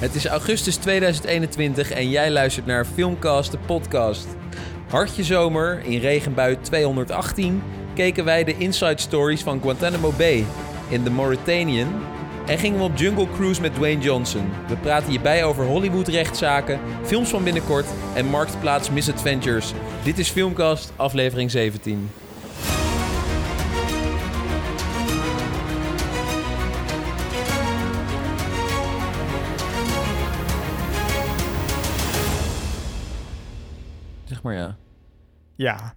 Het is augustus 2021 en jij luistert naar Filmcast, de podcast. Hartje zomer, in regenbui 218, keken wij de inside stories van Guantanamo Bay in The Mauritanian en gingen we op Jungle Cruise met Dwayne Johnson. We praten hierbij over Hollywood-rechtszaken, films van binnenkort en Marktplaats Misadventures. Dit is Filmcast, aflevering 17. Ja.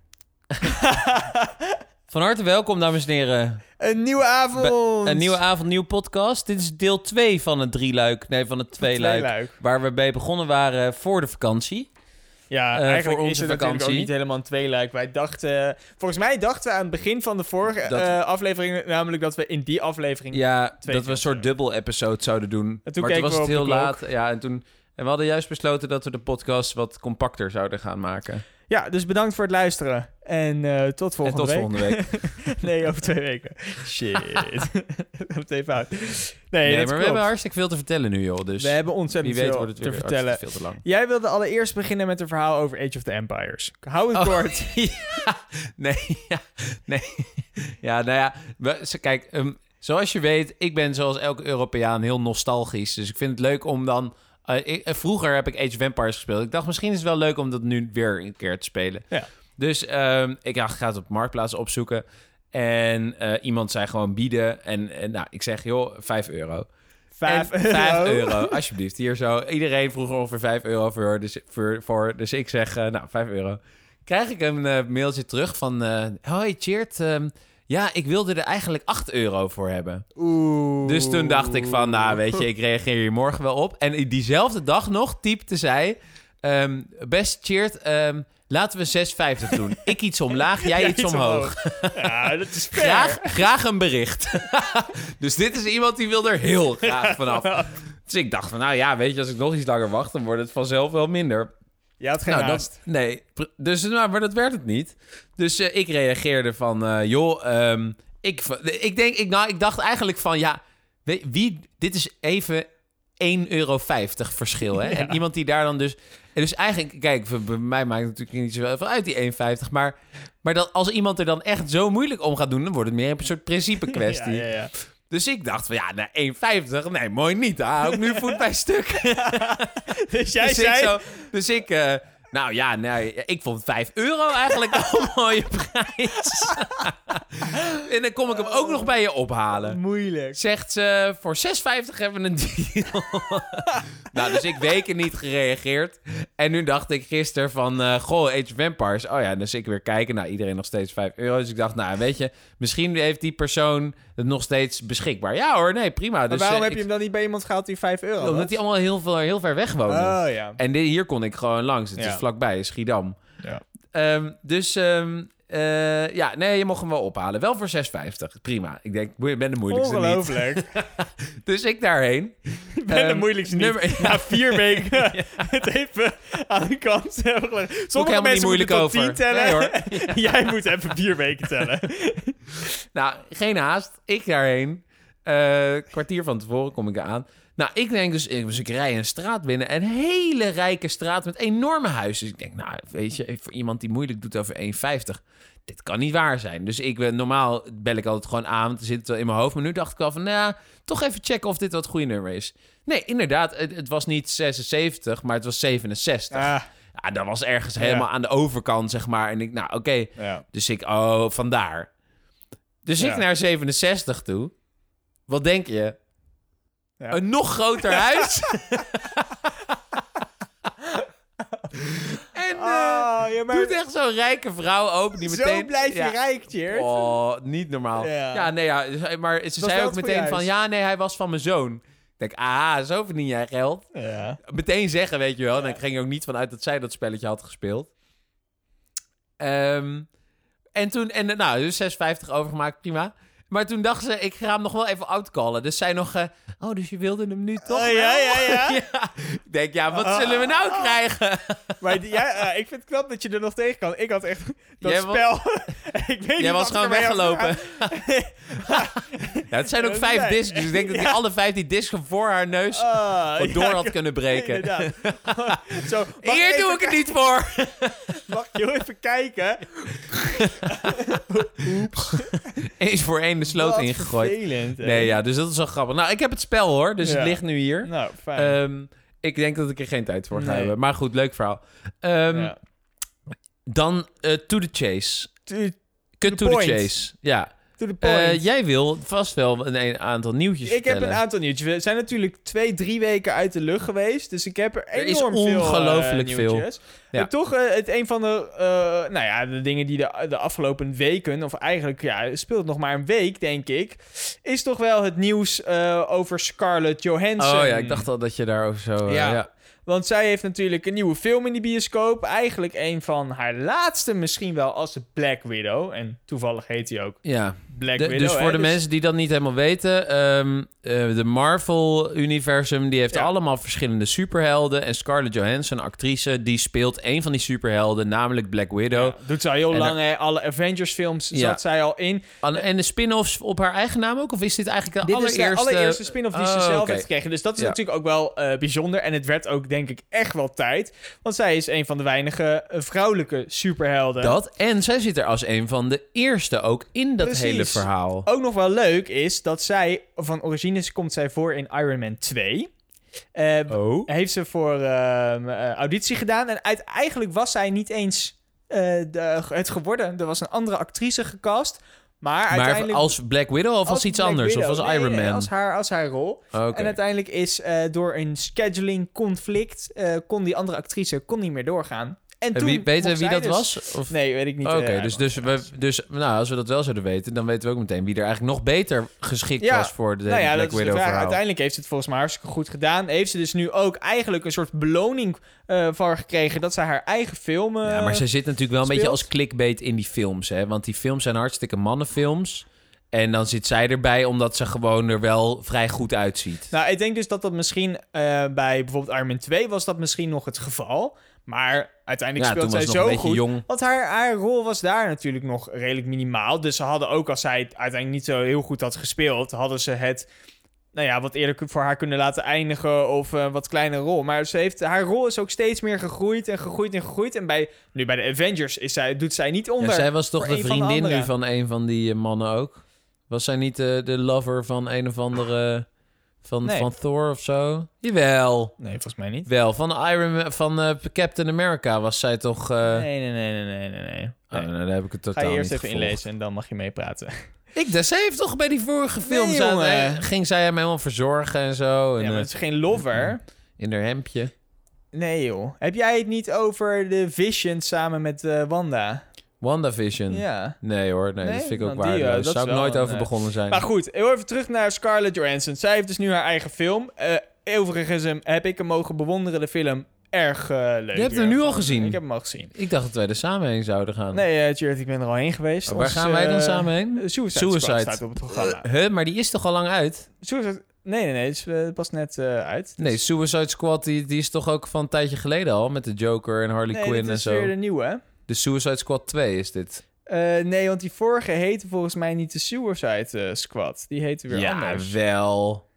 Van harte welkom, dames en heren. Een nieuwe avond. Een nieuwe avond, nieuwe podcast. Dit is deel 2 van het drieluik, nee, van het tweeluik. tweeluik. Waar we bij begonnen waren voor de vakantie. Ja, Eh, eigenlijk voor is onze het natuurlijk vakantie. ook niet helemaal een tweeluik. Wij dachten... Volgens mij dachten we aan het begin van de vorige Dat- eh, aflevering... namelijk dat we in die aflevering... Ja, Twee dat we een soort dubbel episode zouden doen. En toen maar toen was het heel laat. Ja, en toen... En we hadden juist besloten dat we de podcast wat compacter zouden gaan maken. Ja, dus bedankt voor het luisteren. En eh, tot volgende en tot week. volgende week. nee, over twee weken. Shit. Komt even uit. Nee, Nee, dat maar we hebben hartstikke veel te vertellen nu, joh. Dus We hebben ontzettend weet veel wordt het te weer vertellen. veel te lang. Jij wilde allereerst beginnen met een verhaal over Age of the Empires. Hou het Oh, kort. ja, nee, ja, nee. Ja, nou ja, we, kijk, ehm, zoals je weet, ik ben zoals elke Europeaan heel nostalgisch. Dus ik vind het leuk om dan... eh, ik- eh, vroeger heb ik Age of Empires gespeeld. Ik dacht, misschien is het wel leuk om dat nu weer een keer te spelen. Ja. Dus ehm, ik dacht, ga het op Marktplaats opzoeken. En eh, iemand zei gewoon bieden. En, en nou, ik zeg, joh, 5 euro. Vijf En euro. 5 euro, alsjeblieft. Hier zo. Iedereen vroeg ongeveer 5 euro voor. Dus, voor, voor, dus ik zeg, nou, 5 euro. Krijg ik een mailtje terug van... Hoi, Cheert. Ja, ik wilde er eigenlijk 8 euro voor hebben. Oeh. Dus toen dacht ik van, nou, weet je, ik reageer hier morgen wel op. En diezelfde dag nog typte zij... ehm, best Cheert, ehm, laten we 6,50 doen. Ik iets omlaag, jij Ja, iets omhoog. Ja, dat is fair. Graag, graag een bericht. dus dit is iemand die wil er heel graag vanaf. Dus ik dacht van, nou ja, weet je, als ik nog iets langer wacht, dan wordt het vanzelf wel minder. Je had geen nou, haast. dat, nee, dus, nou, maar dat werd het niet. Dus eh, ik reageerde van, eh, joh, ehm, ik, ik, denk, ik, nou, ik dacht eigenlijk van, ja, weet, wie, dit is even 1,50 euro verschil. Hè? En iemand die daar dan dus... En dus eigenlijk, kijk, voor- bij mij maakt het natuurlijk niet zoveel uit die 1,50. Maar, maar dat, als iemand er dan echt zo moeilijk om gaat doen, dan wordt het meer een soort principe kwestie. Ja, ja, ja. Dus ik dacht van, ja, nou, 1,50, nee, mooi niet. Hou ik nu voet bij stuk. Dus jij dus zei... ik, zo, dus ik eh, nou ja, nee, ik vond 5 euro eigenlijk al een mooie prijs. en dan kom ik hem ook nog bij je ophalen. Moeilijk. Zegt ze, voor 6,50 hebben we een deal. nou, dus ik weken niet gereageerd. En nu dacht ik gisteren van, eh, goh, Age of Vampires. Oh ja, dus ik weer kijken. Nou, iedereen nog steeds 5 euro. Dus ik dacht, nou, weet je, misschien heeft die persoon nog steeds beschikbaar. Ja hoor, nee, prima. Maar Dus, waarom eh, heb ik- je hem dan niet bij iemand gehaald die 5 euro? Omdat die allemaal heel, veel, heel ver weg wonen. Oh ja. En dit, hier kon ik gewoon langs. Het Ja. is vlakbij, Schiedam. Ja. Ehm, dus ehm, eh, ja, nee, je mocht hem wel ophalen. Wel voor 6,50. Prima. Ik denk, ik ben de moeilijkste niet. Ongelooflijk. Dus ik daarheen. Ik ben de Ehm, moeilijkste niet. nummer- Na vier weken het even aan de kant hebben gelegd. Sommige niet mensen moeilijk moeten tot over. 10 tellen. Nee, hoor. Jij moet even vier weken tellen. Nou, geen haast. Ik daarheen. Eh, kwartier van tevoren kom ik aan. Nou, ik denk dus, ik, dus ik rij een straat binnen. Een hele rijke straat met enorme huizen. Dus ik denk, nou, weet je, voor iemand die moeilijk doet over 1,50. Dit kan niet waar zijn. Dus ik ben normaal bel ik altijd gewoon aan. Het zit wel in mijn hoofd. Maar nu dacht ik al van, nou, toch even checken of dit wat goede nummer is. Nee, inderdaad, het, het was niet 76, maar het was 67. Ah, Ja, dat was ergens helemaal aan de overkant, zeg maar. En ik, nou, oké. ja. Dus ik, oh, vandaar. Dus ik naar 67 toe. Wat denk je? Ja. Een nog groter huis. en eh, Oh, ja, maar doet echt zo'n rijke vrouw open die meteen... zo blijf je Ja. rijk, Tjeerd. Oh, niet normaal. Ja, nee, ja. ze- Maar ze zei ook meteen van... Ja, nee, hij was van mijn zoon. Ik denk, ah, zo verdien jij geld. Ja. Meteen zeggen, weet je wel. En ik ging er ook niet vanuit dat zij dat spelletje had gespeeld. Ehm, en toen, en, eh, nou, dus 6,50 overgemaakt, prima. Maar toen dacht ze, ik ga hem nog wel even outcallen. Dus zij nog, eh, oh, dus je wilde hem nu toch wel? ja, ja, ja. Ik denk, ja, wat zullen we nou krijgen? Maar die- ja, eh, ik vind het knap dat je er nog tegen kan. Ik had echt dat Jij spel. ik weet niet Jij was gewoon weggelopen. Ja, het zijn ook vijf Nee. discs. Dus ik denk dat hij alle vijf die discs voor haar neus Ah, door had kunnen breken. Zo, Hier doe ik het niet voor. Mag je heel even kijken? Eens voor één de sloot Wat ingegooid. vervelend? Nee, ja, dus dat is wel grappig. Nou, ik heb het spel hoor, dus Ja. het ligt nu hier. Nou, fijn. Ehm, ik denk dat ik er geen tijd voor ga Nee. hebben. Maar goed, leuk verhaal. Ehm, ja. Dan eh, to the chase. To, Cut the to the chase. Ja. To the Eh, jij wil vast wel een, een aantal nieuwtjes ik heb een aantal nieuwtjes. We zijn natuurlijk twee, drie weken uit de lucht geweest. Dus ik heb er Er is enorm veel ongelooflijk eh, veel. Ja. En toch eh, het een van de, eh, nou ja, de dingen die de, de afgelopen weken, of eigenlijk ja, speelt nog maar een week, denk ik, is toch wel het nieuws eh, over Scarlett Johansson. Oh ja, ik dacht al dat je daarover zo... eh, Ja. ja. Want zij heeft natuurlijk een nieuwe film in de bioscoop. Eigenlijk een van haar laatste misschien wel als Black Widow. En toevallig heet hij ook Ja. Black De- Widow. dus voor hè, de mensen die dat niet helemaal weten, eh, de Marvel-universum die heeft Ja. allemaal verschillende superhelden. En Scarlett Johansson, actrice, die speelt een van die superhelden, namelijk Black Widow. Ja, doet ze al heel En lang. hè. Alle Avengers-films Ja. zat zij al in. En de spin-offs op haar eigen naam ook? Of is dit eigenlijk de Dit is allereerste? de allereerste spin-off die ze Oh, zelf heeft gekregen. Dus dat is natuurlijk ook wel eh, bijzonder. En het werd ook, denk ik, echt wel tijd. Want zij is een van de weinige eh, vrouwelijke superhelden. Dat. En zij zit er als een van de eerste ook in dat Precies. hele verhaal. Ook nog wel leuk is dat zij, van origines komt zij voor in Iron Man 2. Eh, Oh. heeft ze voor ehm, eh, auditie gedaan. En uit, eigenlijk was zij niet eens eh, de, het geworden. Er was een andere actrice gecast. Maar, Maar uiteindelijk... als Black Widow of als, iets Black anders? Widow. Of als Nee, Iron Man? als, haar, als haar rol. Oké. En uiteindelijk is eh, door een scheduling conflict... kon die andere actrice kon niet meer doorgaan. En toen wie, weten mocht wie dat dus- was? Of... Nee, weet ik niet. Oké, eh, dus, dus, we, dus nou, als we dat wel zouden weten, dan weten we ook meteen wie er eigenlijk nog beter geschikt Ja, was voor de nou ja, Black Widow verhaal. Uiteindelijk heeft ze het volgens mij hartstikke goed gedaan. Heeft ze dus nu ook eigenlijk een soort beloning eh voor gekregen... dat ze haar eigen film... eh, Ja, maar ze zit natuurlijk wel een beetje als clickbait in die films, hè? Want die films zijn hartstikke mannenfilms. En dan zit zij erbij omdat ze gewoon er wel vrij goed uitziet. Nou, ik denk dus dat dat misschien eh, bij bijvoorbeeld Iron Man 2 was dat misschien nog het geval. Maar uiteindelijk ja, speelt zij zo goed. jong. Want haar, haar rol was daar natuurlijk nog redelijk minimaal. Dus ze hadden ook, als zij uiteindelijk niet zo heel goed had gespeeld, hadden ze het, nou ja, wat eerder voor haar kunnen laten eindigen of een wat kleine rol. Maar ze heeft, haar rol is ook steeds meer gegroeid en gegroeid en gegroeid. En bij, nu bij de Avengers is zij, doet zij niet onder. Ja, zij was toch de een van de vriendin nu van een van die eh, mannen ook? Was zij niet de, de lover van een of andere... Van, Nee. van Thor of zo? Jawel. Nee, volgens mij niet. Wel, van, Iron van eh, Captain America was zij toch... eh, Nee, nee, nee, nee, nee, nee. nee. Oh, nou, dan heb ik het Ga totaal je eerst even gevolgd. inlezen en dan mag je meepraten. Ik, dus, zij heeft toch bij die vorige films... Nee, aan- eh, ging zij hem helemaal verzorgen en zo. En, Ja, maar het is geen lover. in haar hemdje. Nee, joh. Heb jij het niet over de Vision samen met eh, Wanda? WandaVision. Ja. Nee hoor, nee, Nee? dat vind ik ook Want die, eh, dat Zou is ik nooit over eh, begonnen zijn. Maar goed, heel even terug naar Scarlett Johansson. Zij heeft dus nu haar eigen film. Eh overigens hem- heb ik hem mogen bewonderen, de film. Erg leuk. Je hebt hem nu al gezien? Ik heb hem al gezien. Ik dacht dat wij er samen heen zouden gaan. Nee, uh, Jared, ik ben er al heen geweest. Oh, waar Ons, gaan wij dan samen heen? Suicide, Suicide. Squad staat op het programma. Huh, maar die is toch al lang uit? Suicide... Nee, nee, nee. Het is eh, pas net uit. Nee, Suicide Squad die, die is toch ook van een tijdje geleden al met de Joker en Harley nee, Quinn en is zo. weer de nieuwe. De Suicide Squad 2 is dit. Eh, nee, want die vorige heette volgens mij niet de Suicide eh, Squad. Die heette weer ja, anders. wel.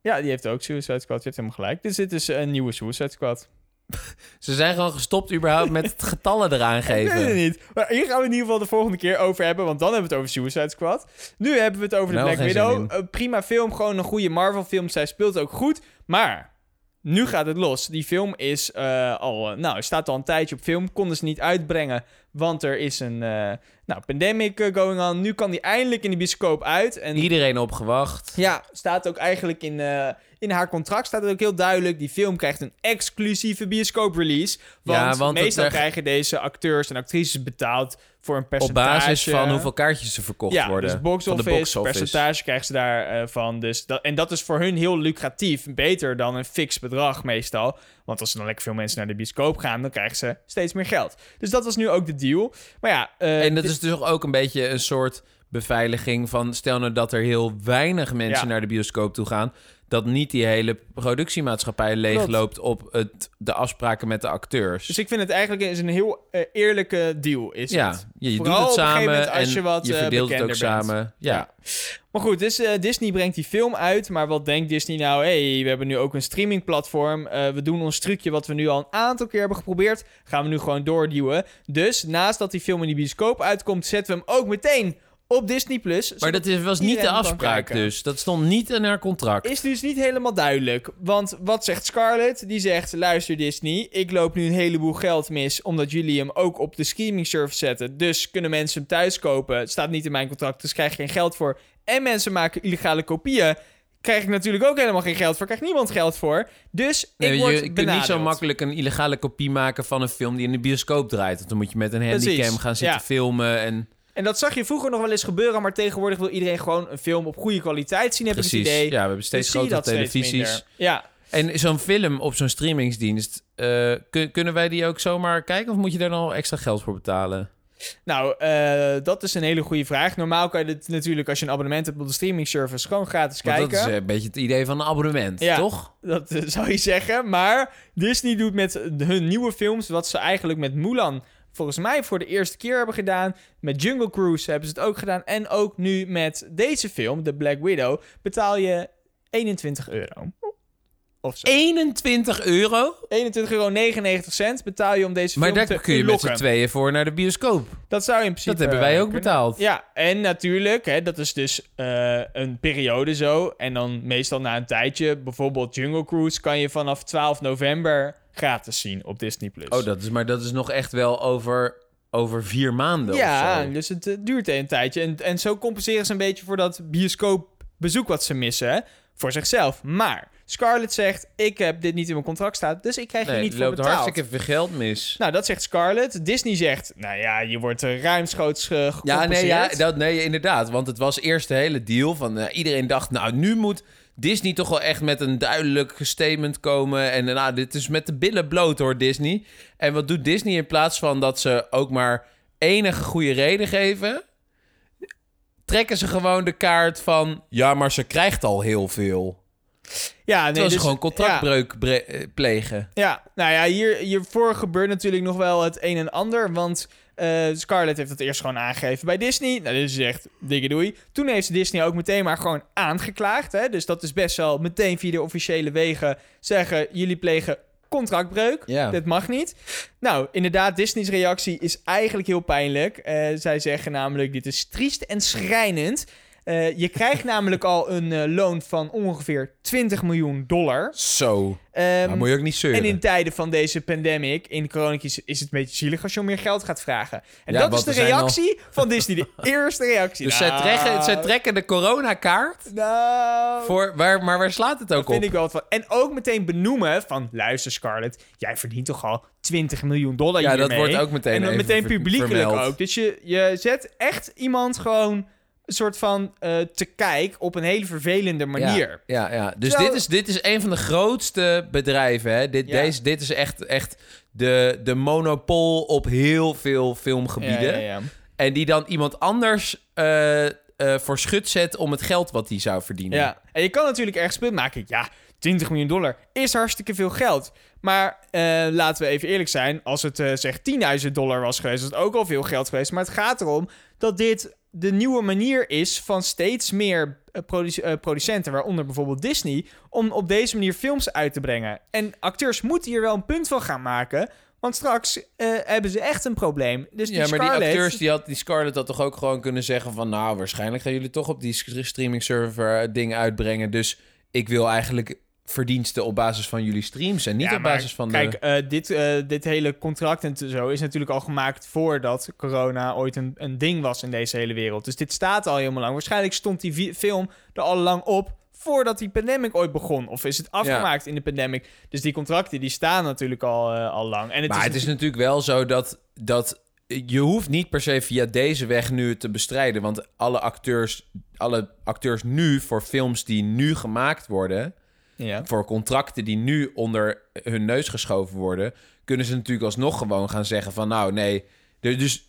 Ja, die heeft ook Suicide Squad. Je hebt helemaal gelijk. Dus dit is een nieuwe Suicide Squad. Ze zijn gewoon gestopt überhaupt met het getallen eraan Ik weet het geven. niet. Maar hier gaan we in ieder geval de volgende keer over hebben. Want dan hebben we het over Suicide Squad. Nu hebben we het over de Nou, Black Widow. Een prima film. Gewoon een goede Marvel film. Zij speelt ook goed. Maar... Nu gaat het los. Die film is eh, al, eh, nou, staat al een tijdje op film. Konden ze niet uitbrengen, want er is een eh, nou, pandemic eh, going on. Nu kan die eindelijk in de bioscoop uit. En Iedereen opgewacht. Ja, staat ook eigenlijk in, eh, in haar contract staat het ook heel duidelijk. Die film krijgt een exclusieve bioscoop-release. Want, Ja, want het meestal krijgen deze acteurs en actrices betaald voor een Op percentage. basis van hoeveel kaartjes er verkocht ja, worden. dus box van de box office. percentage krijgen ze daarvan. dus dat, en dat is voor hun heel lucratief. Beter dan een fix bedrag meestal. Want als er dan lekker veel mensen naar de bioscoop gaan... dan krijgen ze steeds meer geld. Dus dat was nu ook de deal. Maar ja... eh, En dat is dus ook een beetje een soort beveiliging van... stel nou dat er heel weinig mensen Ja. naar de bioscoop toe gaan... dat niet die hele productiemaatschappij leegloopt op het, de afspraken met de acteurs. Dus ik vind het eigenlijk is een heel eh, eerlijke deal. Is ja, het. je, je doet het samen als en je wat, eh, verdeelt het ook bent. samen. Ja. Ja. Maar goed, dus eh, Disney brengt die film uit. Maar wat denkt Disney nou? hey, we hebben nu ook een streamingplatform. Eh, we doen ons trucje wat we nu al een aantal keer hebben geprobeerd. Gaan we nu gewoon doorduwen. Dus naast dat die film in die bioscoop uitkomt, zetten we hem ook meteen op Disney+. Plus. Maar dat is, was niet de afspraak dus. Dat stond niet in haar contract. is dus niet helemaal duidelijk. Want wat zegt Scarlett? Die zegt: Luister, Disney, ik loop nu een heleboel geld mis. Omdat jullie hem ook op de streaming service zetten. Dus kunnen mensen hem thuis kopen. Het staat niet in mijn contract, dus krijg je geen geld voor. En mensen maken illegale kopieën. Krijg ik natuurlijk ook helemaal geen geld voor. Krijgt niemand geld voor. Dus Nee, ik je word je kunt niet zo makkelijk een illegale kopie maken van een film die in de bioscoop draait. Want dan moet je met een Precies, gaan zitten ja. filmen. En En dat zag je vroeger nog wel eens gebeuren. Maar tegenwoordig wil iedereen gewoon een film op goede kwaliteit zien. Heb ik precies, het idee. ja, we hebben steeds grotere steeds televisies. Ja. En zo'n film op zo'n streamingsdienst, eh, kun- kunnen wij die ook zomaar kijken? Of moet je daar dan al extra geld voor betalen? Nou, eh, dat is een hele goede vraag. Normaal kan je dit natuurlijk als je een abonnement hebt op de streaming service gewoon gratis Want kijken. dat is eh, een beetje het idee van een abonnement, Ja. toch? Dat zou je zeggen. Maar Disney doet met hun nieuwe films wat ze eigenlijk met Mulan volgens mij voor de eerste keer hebben gedaan. Met Jungle Cruise hebben ze het ook gedaan. En ook nu met deze film, The Black Widow, betaal je 21 euro. Of zo. 21 euro? 21,99 euro betaal je om deze Maar film daar te kun je met z'n tweeën voor naar de bioscoop. Dat zou je in principe Dat hebben wij ook kunnen. betaald. Ja, en natuurlijk, hè, dat is dus eh, een periode zo. En dan meestal na een tijdje, bijvoorbeeld Jungle Cruise, kan je vanaf 12 november gratis zien op Disney+. Oh, dat is, maar dat is nog echt wel over, over vier maanden ja, of zo. dus het eh, duurt een tijdje. En, en zo compenseren ze een beetje voor dat bioscoopbezoek wat ze missen, hè, voor zichzelf. Maar Scarlett zegt, ik heb dit niet in mijn contract staan, dus ik krijg Nee, hier er niet voor loopt betaald. hartstikke veel geld mis. Nou, dat zegt Scarlett. Disney zegt, nou ja, je wordt er ruimschoots ge Ja, gecompenseerd. nee, ja dat, nee, inderdaad. Want het was eerst de hele deal van... eh, iedereen dacht, nou, nu moet Disney toch wel echt met een duidelijk statement komen. En nou, dit is met de billen bloot hoor, Disney. En wat doet Disney in plaats van dat ze ook maar enige goede reden geven... trekken ze gewoon de kaart van... ja, maar ze krijgt al heel veel. Ja, nee, Terwijl ze dus- gewoon contractbreuk bre- eh, plegen. Ja, nou ja, hier, hiervoor gebeurt natuurlijk nog wel het een en ander. Want eh Scarlett heeft dat eerst gewoon aangegeven bij Disney. Nou, dus ze zegt, dikke doei. Toen heeft ze Disney ook meteen maar gewoon aangeklaagd. Hè? Dus dat is best wel meteen via de officiële wegen zeggen... jullie plegen contractbreuk. Ja. Dit mag niet. Nou, inderdaad, Disney's reactie is eigenlijk heel pijnlijk. Eh, zij zeggen namelijk, dit is triest en schrijnend. Eh, je krijgt namelijk al een eh, loon van ongeveer 20 miljoen dollar. Zo. Maar moet je ook niet zeuren. en in tijden van deze pandemic, in coronacrisis, is het een beetje zielig als je om meer geld gaat vragen. En Ja, dat is de reactie van Disney. De eerste reactie. Dus zij, Nou, trekken, zij trekken de coronakaart... Nou, Voor, waar, maar waar slaat het ook vind op? ik wel wat van. En ook meteen benoemen van, luister Scarlett, jij verdient toch al 20 miljoen dollar Ja, dat wordt ook meteen En dan meteen publiekelijk vermeld. ook. Dus je, je zet echt iemand gewoon soort van eh, te kijk op een hele vervelende manier. Ja, ja, ja. dus dit, is, dit is een van de grootste bedrijven. Hè? Dit, Ja. deze, dit is echt, echt de, de monopol op heel veel filmgebieden. Ja. En die dan iemand anders eh, voor schut zet om het geld wat hij zou verdienen. Ja, en je kan natuurlijk ergens punt maken. Ja, 20 miljoen dollar is hartstikke veel geld. Maar laten we even eerlijk zijn. Als het eh, zeg 10.000 dollar was geweest, was het ook al veel geld geweest. Maar het gaat erom dat dit de nieuwe manier is van steeds meer eh, eh, producenten, waaronder bijvoorbeeld Disney, om op deze manier films uit te brengen. En acteurs moeten hier wel een punt van gaan maken. Want straks eh, hebben ze echt een probleem. Dus die Ja, maar die acteurs, die, had, die Scarlett had toch ook gewoon kunnen zeggen van... nou, waarschijnlijk gaan jullie toch op die st- streaming server ding uitbrengen. Dus ik wil eigenlijk verdiensten op basis van jullie streams... en niet Ja, op basis van Kijk, de... eh, dit, eh, dit hele contract en zo is natuurlijk al gemaakt voordat corona ooit een, een ding was in deze hele wereld. Dus dit staat al helemaal lang. Waarschijnlijk stond die film er al lang op voordat die pandemic ooit begon. Of is het afgemaakt in de pandemic. Dus die contracten die staan natuurlijk al, eh, al lang. En het maar is het is natuurlijk wel zo dat, dat je hoeft niet per se via deze weg nu te bestrijden. Want alle acteurs, alle acteurs nu voor films die nu gemaakt worden, Ja. voor contracten die nu onder hun neus geschoven worden, kunnen ze natuurlijk alsnog gewoon gaan zeggen van nou nee, Dus,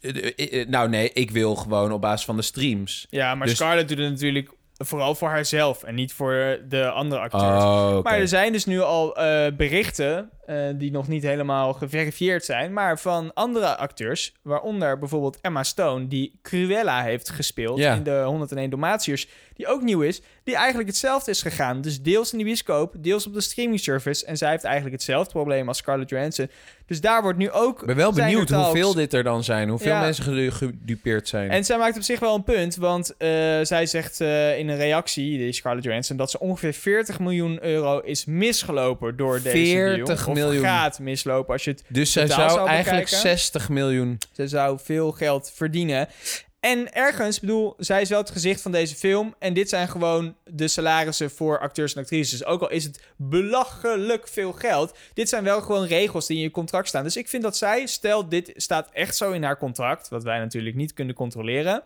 nou nee, ik wil gewoon op basis van de streams. Ja, maar Dus- Scarlett doet het natuurlijk vooral voor haarzelf en niet voor de andere acteurs. Oh. Maar er zijn dus nu al eh, berichten eh, die nog niet helemaal geverifieerd zijn, maar van andere acteurs, waaronder bijvoorbeeld Emma Stone, die Cruella heeft gespeeld Ja. in de 101 Dalmatiërs, die ook nieuw is, die eigenlijk hetzelfde is gegaan. Dus deels in de bioscoop, deels op de streaming service. En zij heeft eigenlijk hetzelfde probleem als Scarlett Johansson. Dus daar wordt nu ook... Ik ben wel benieuwd hoeveel dit er dan zijn. Hoeveel Ja. mensen gedu- gedupeerd zijn. En zij maakt op zich wel een punt, want eh, zij zegt eh, in een reactie, die Scarlett Johansson, dat ze ongeveer 40 miljoen euro is misgelopen door deze 40 deal. Of miljoen. gaat mislopen als je het... dus zij zou zou eigenlijk bekijken. 60 miljoen... Ze zou veel geld verdienen. En ergens, bedoel, zij is wel het gezicht van deze film. En dit zijn gewoon de salarissen voor acteurs en actrices. Ook al is het belachelijk veel geld. Dit zijn wel gewoon regels die in je contract staan. Dus ik vind dat zij, stel dit staat echt zo in haar contract. Wat wij natuurlijk niet kunnen controleren.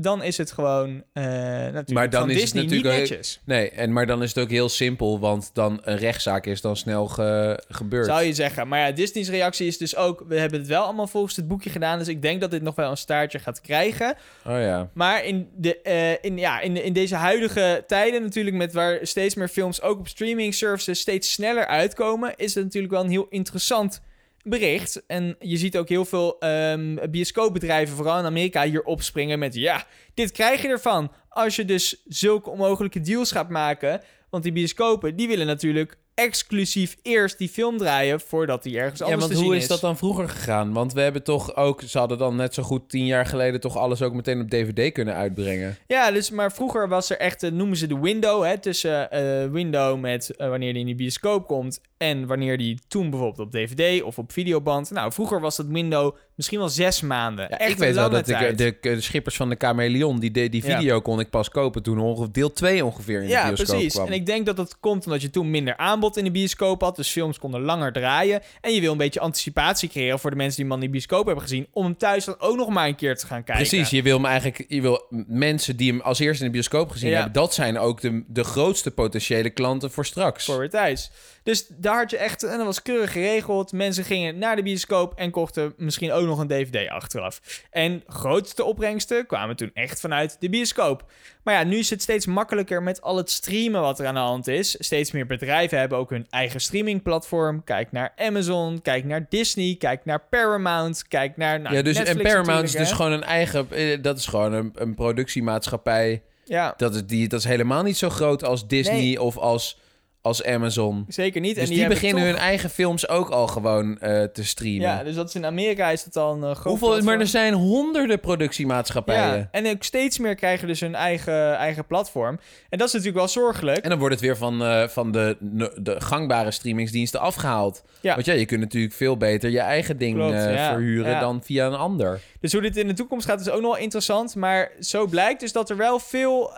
Dan is het gewoon eh natuurlijk Maar dan van is het Disney natuurlijk niet ook- netjes. Nee, en, maar dan is het ook heel simpel, want dan een rechtszaak is dan snel ge- gebeurd. Zou je zeggen. Maar ja, Disney's reactie is dus ook... We hebben het wel allemaal volgens het boekje gedaan. Dus ik denk dat dit nog wel een staartje gaat krijgen. Oh ja. Maar in, de, eh, in, ja, in, in deze huidige tijden natuurlijk... met waar steeds meer films ook op streaming services... steeds sneller uitkomen... is het natuurlijk wel een heel interessant bericht. En je ziet ook heel veel ehm, bioscoopbedrijven... vooral in Amerika hier opspringen met... ja, dit krijg je ervan als je dus zulke onmogelijke deals gaat maken... Want die bioscopen, die willen natuurlijk exclusief eerst die film draaien voordat die ergens Ja, anders want te hoe is dat dan vroeger gegaan? Want we hebben toch ook, ze hadden dan net zo goed tien jaar geleden toch alles ook meteen op DVD kunnen uitbrengen. Ja, dus, maar vroeger was er echt, eh, noemen ze de window, hè, tussen eh window met eh, wanneer die in de bioscoop komt en wanneer die toen bijvoorbeeld op DVD of op videoband. Nou, vroeger was dat window misschien wel zes maanden. Ja, echt ik weet wel dat ik, tijd. de, de schippers van de Chameleon, die, die Ja. video kon ik pas kopen toen ongeveer deel 2 ongeveer in de ja, bioscoop precies. kwam. En ik denk dat dat komt omdat je toen minder aanbod in de bioscoop had. Dus films konden langer draaien. En je wil een beetje anticipatie creëren voor de mensen die hem in de bioscoop hebben gezien. Om hem thuis dan ook nog maar een keer te gaan kijken. Precies, je wil hem eigenlijk, je wil mensen die hem als eerste in de bioscoop gezien Ja. hebben, dat zijn ook de, de grootste potentiële klanten voor straks. voor weer thuis. Dus daar had je echt, en dat was keurig geregeld. Mensen gingen naar de bioscoop en kochten misschien ook nog een DVD achteraf. En grootste opbrengsten kwamen toen echt vanuit de bioscoop. Maar ja, nu is het steeds makkelijker met al het streamen wat er aan de hand is. Steeds meer bedrijven hebben ook hun eigen streamingplatform. Kijk naar Amazon, kijk naar Disney, kijk naar Paramount, kijk naar nou, ja, dus Netflix en Paramount is dus hè. gewoon een eigen, eh, dat is gewoon een, een productiemaatschappij. Ja, Dat is, die, dat is helemaal niet zo groot als Disney Nee. of als, als Amazon. zeker niet. Dus en die, hebben beginnen toch- hun eigen films ook al gewoon eh, te streamen. Ja, dus dat is in Amerika is het al een groot Hoeveel, maar er zijn honderden productiemaatschappijen. Ja, en ook steeds meer krijgen dus hun eigen, eigen platform. En dat is natuurlijk wel zorgelijk. En dan wordt het weer van, eh, van de, de gangbare streamingsdiensten afgehaald. Ja. Want ja, je kunt natuurlijk veel beter je eigen ding Klopt, eh, ja, verhuren ja. dan via een ander. Dus hoe dit in de toekomst gaat is ook nog wel interessant. Maar zo blijkt dus dat er wel veel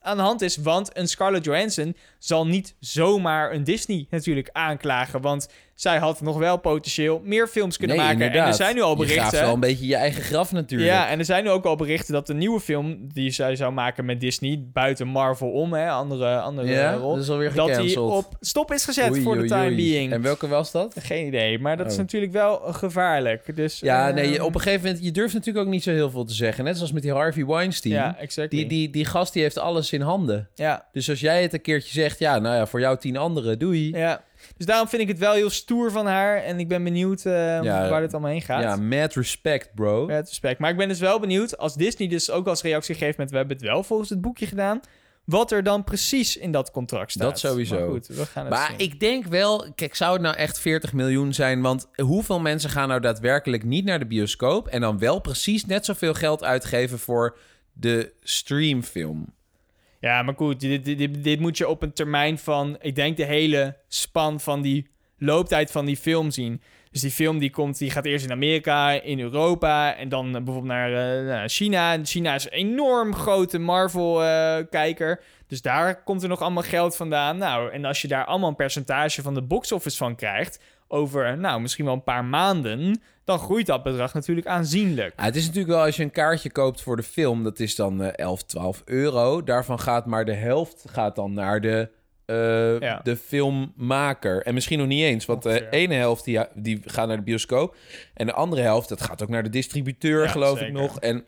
aan de hand is. Want een Scarlett Johansson zal niet zomaar een Disney natuurlijk aanklagen. Want zij had nog wel potentieel meer films kunnen nee, maken. inderdaad. En er zijn nu al Je berichten... graaft wel een beetje je eigen graf natuurlijk. Ja, en er zijn nu ook al berichten dat de nieuwe film die zij zou maken met Disney, buiten Marvel om, hè, andere, andere Ja, rol, dat is alweer dat die op stop is gezet Oei, voor de time oei. being. En welke was dat? Geen idee, maar dat is Oh. natuurlijk wel gevaarlijk. Dus, Ja, eh, nee, je- op een gegeven moment... Je durft natuurlijk ook niet zo heel veel te zeggen. Net zoals met die Harvey Weinstein. Ja, exact. die, die, die gast die heeft alles in handen. Ja, Dus als jij het een keertje zegt... Ja, nou ja, voor jou tien anderen, doei. ja. Dus daarom vind ik het wel heel stoer van haar. En ik ben benieuwd eh, Ja, waar dit allemaal heen gaat. Ja, mad respect, bro. Met respect. Maar ik ben dus wel benieuwd, als Disney dus ook als reactie geeft met... we hebben het wel volgens het boekje gedaan... wat er dan precies in dat contract staat. Dat sowieso. Maar goed, we gaan het Maar zien. ik denk wel, kijk, zou het nou echt 40 miljoen zijn? Want hoeveel mensen gaan nou daadwerkelijk niet naar de bioscoop en dan wel precies net zoveel geld uitgeven voor de streamfilm? Ja, maar goed, dit, dit, dit, moet je op een termijn van... ik denk de hele span van die looptijd van die film zien. Dus die film die komt, die gaat eerst in Amerika, in Europa... en dan eh, bijvoorbeeld naar, eh, naar China. China is een enorm grote Marvel-kijker... Dus daar komt er nog allemaal geld vandaan. Nou, en als je daar allemaal een percentage van de box-office van krijgt... over, nou, misschien wel een paar maanden... dan groeit dat bedrag natuurlijk aanzienlijk. Ja, het is natuurlijk wel als je een kaartje koopt voor de film, dat is dan eh 11, 12 euro. Daarvan gaat maar de helft gaat dan naar de eh, Ja. de filmmaker. En misschien nog niet eens, want de Ongeveer. ene helft die, die gaat naar de bioscoop. En de andere helft, dat gaat ook naar de distributeur, Ja, geloof ik nog. En,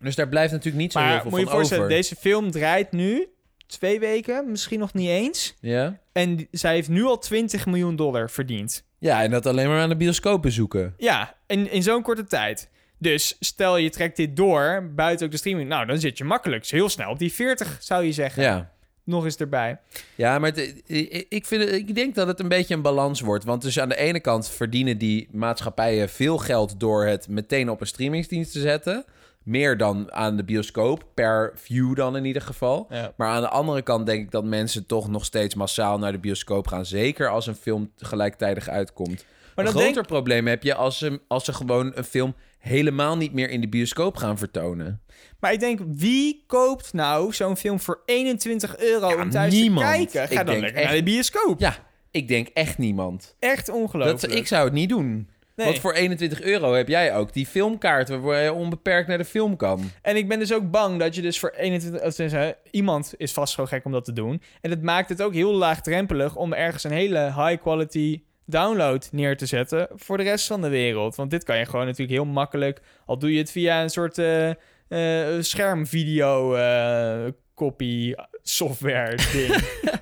dus daar blijft natuurlijk niet zo heel veel moet je van je voorstellen, over. deze film draait nu twee weken, misschien nog niet eens. Ja? En zij heeft nu al 20 miljoen dollar verdiend. ja, en dat alleen maar aan de bioscoop bezoeken. Ja, in, in zo'n korte tijd. Dus stel je trekt dit door, buiten ook de streaming. Nou, dan zit je makkelijk heel snel op die 40, zou je zeggen. Ja. Nog eens erbij. Ja, maar het- ik, ik, vind het, ik denk dat het een beetje een balans wordt. Want dus aan de ene kant verdienen die maatschappijen veel geld door het meteen op een streamingsdienst te zetten. Meer dan aan de bioscoop, per view dan in ieder geval. Ja. Maar aan de andere kant denk ik dat mensen toch nog steeds massaal naar de bioscoop gaan. Zeker als een film gelijktijdig uitkomt. Maar een groter denk probleem heb je als ze, als ze gewoon een film helemaal niet meer in de bioscoop gaan vertonen. Maar ik denk, wie koopt nou zo'n film voor 21 euro Ja, om thuis niemand. te kijken? Ga Ik dan lekker echt- naar de bioscoop. Ja, ik denk echt niemand. Echt ongelooflijk. Dat, ik zou het niet doen. Nee. Want voor 21 euro heb jij ook die filmkaart waar je onbeperkt naar de film kan. En ik ben dus ook bang dat je dus voor 21... of tenminste, iemand is vast zo gek om dat te doen. En het maakt het ook heel laagdrempelig om ergens een hele high quality download neer te zetten voor de rest van de wereld. Want dit kan je gewoon natuurlijk heel makkelijk... al doe je het via een soort eh, eh, schermvideo eh, copy software ding.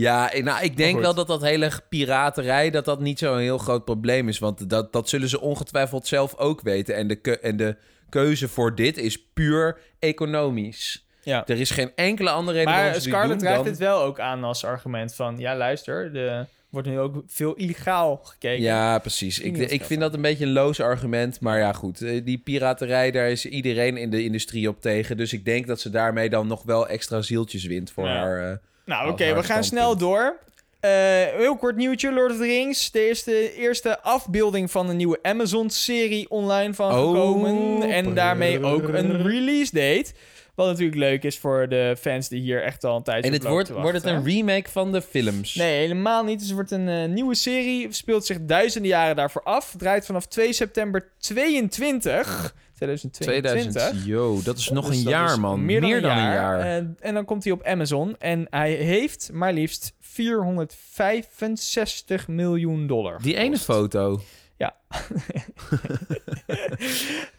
Ja, ik- nou, ik denk wel dat dat hele piraterij, dat dat niet zo'n heel groot probleem is. Want dat, dat zullen ze ongetwijfeld zelf ook weten. En de, en de keuze voor dit is puur economisch. ja. Er is geen enkele andere reden waarom Maar dit Scarlett draagt dan- het wel ook aan als argument van... ja, luister, er wordt nu ook veel illegaal gekeken. Ja, precies. Ik, ik vind dat een beetje een loos argument. Maar ja, goed. eh, Die piraterij, daar is iedereen in de industrie op tegen. Dus ik denk dat ze daarmee dan nog wel extra zieltjes wint voor Ja. haar... eh, Nou, oké, we gaan snel door. Eh, heel kort nieuwtje, Lord of the Rings. Er is de eerste afbeelding van een nieuwe Amazon-serie online van Oh. gekomen. En daarmee ook een release date. Wat natuurlijk leuk is voor de fans die hier echt al een tijdje En het wordt, wordt het een remake van de films? Nee, helemaal niet. Dus het wordt een eh, nieuwe serie. Speelt zich duizenden jaren daarvoor af. Draait vanaf 2 september 22. 2022. 2000. Yo, dat is nog Dus een jaar, man. Meer dan, een, jaar. jaar. En dan komt hij op Amazon. En hij heeft maar liefst 465 miljoen dollar. Die ene foto.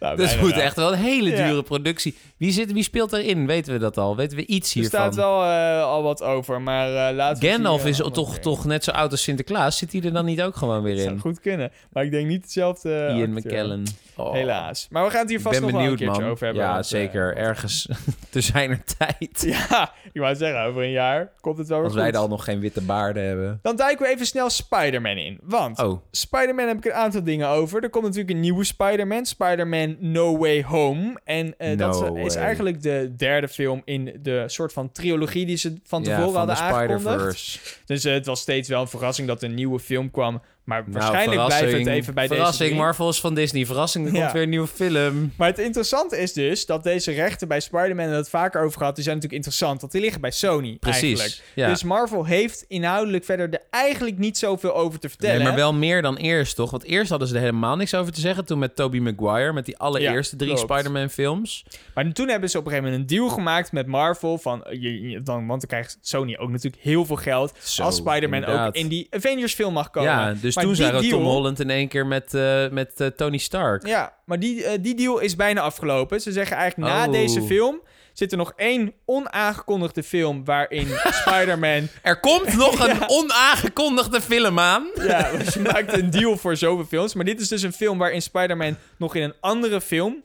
Nou, Dat bijna moet echt wel een hele Ja. dure productie. Wie, zit, wie speelt erin? Weten we dat al? Weten we iets Er hiervan? staat wel eh, al wat over, maar eh laten Gandalf is eh, toch, toch net zo oud als Sinterklaas. Zit hij er dan niet ook gewoon weer Dat zou in? goed kunnen. Maar ik denk niet hetzelfde Ian acteur. McKellen. Oh. Helaas. Maar we gaan het hier vast nog benieuwd, wel een keertje man. over hebben. ja, want, eh, zeker. Ergens te zijn er tijd. Ja, ik wou zeggen, over een jaar komt het wel weer Als goed. wij al nog geen witte baarden hebben. Dan duiken we even snel Spider-Man in. Want Oh, Spider-Man heb ik een aantal dingen over. Er komt natuurlijk een nieuwe Spider-Man. Spider-Man No Way Home. En eh, dat is way. eigenlijk de derde film in de soort van trilogie die ze van ja, tevoren van de hadden aangekondigd. Dus eh, het was steeds wel een verrassing dat een nieuwe film kwam. Maar Nou, waarschijnlijk blijft het even bij Verrassing, deze. Marvel is van Disney. Verrassing, er Ja. komt weer een nieuwe film. Maar het interessante is dus dat deze rechten bij Spider-Man, en het vaker over gehad, die zijn natuurlijk interessant. Want die liggen bij Sony eigenlijk. Precies. Ja. Dus Marvel heeft inhoudelijk verder er eigenlijk niet zoveel over te vertellen. Nee, maar wel meer dan eerst, toch? Want eerst hadden ze er helemaal niks over te zeggen. Toen met Tobey Maguire, met die allereerste drie klopt. Spider-Man films. Maar toen hebben ze op een gegeven moment een deal gemaakt met Marvel. Van, eh, dan, want dan krijgt Sony ook natuurlijk heel veel geld. Zo, als Spider-Man ook in die Avengers film mag komen. Ja, dus Maar toen zagen we deal- Tom Holland in één keer met, eh, met eh, Tony Stark. Ja, maar die, eh, die deal is bijna afgelopen. Ze zeggen eigenlijk na Oh. deze film... zit er nog één onaangekondigde film... waarin Spider-Man... Er komt nog een Ja. onaangekondigde film aan. ja, ze maakt een deal voor zoveel films. Maar dit is dus een film waarin Spider-Man nog in een andere film...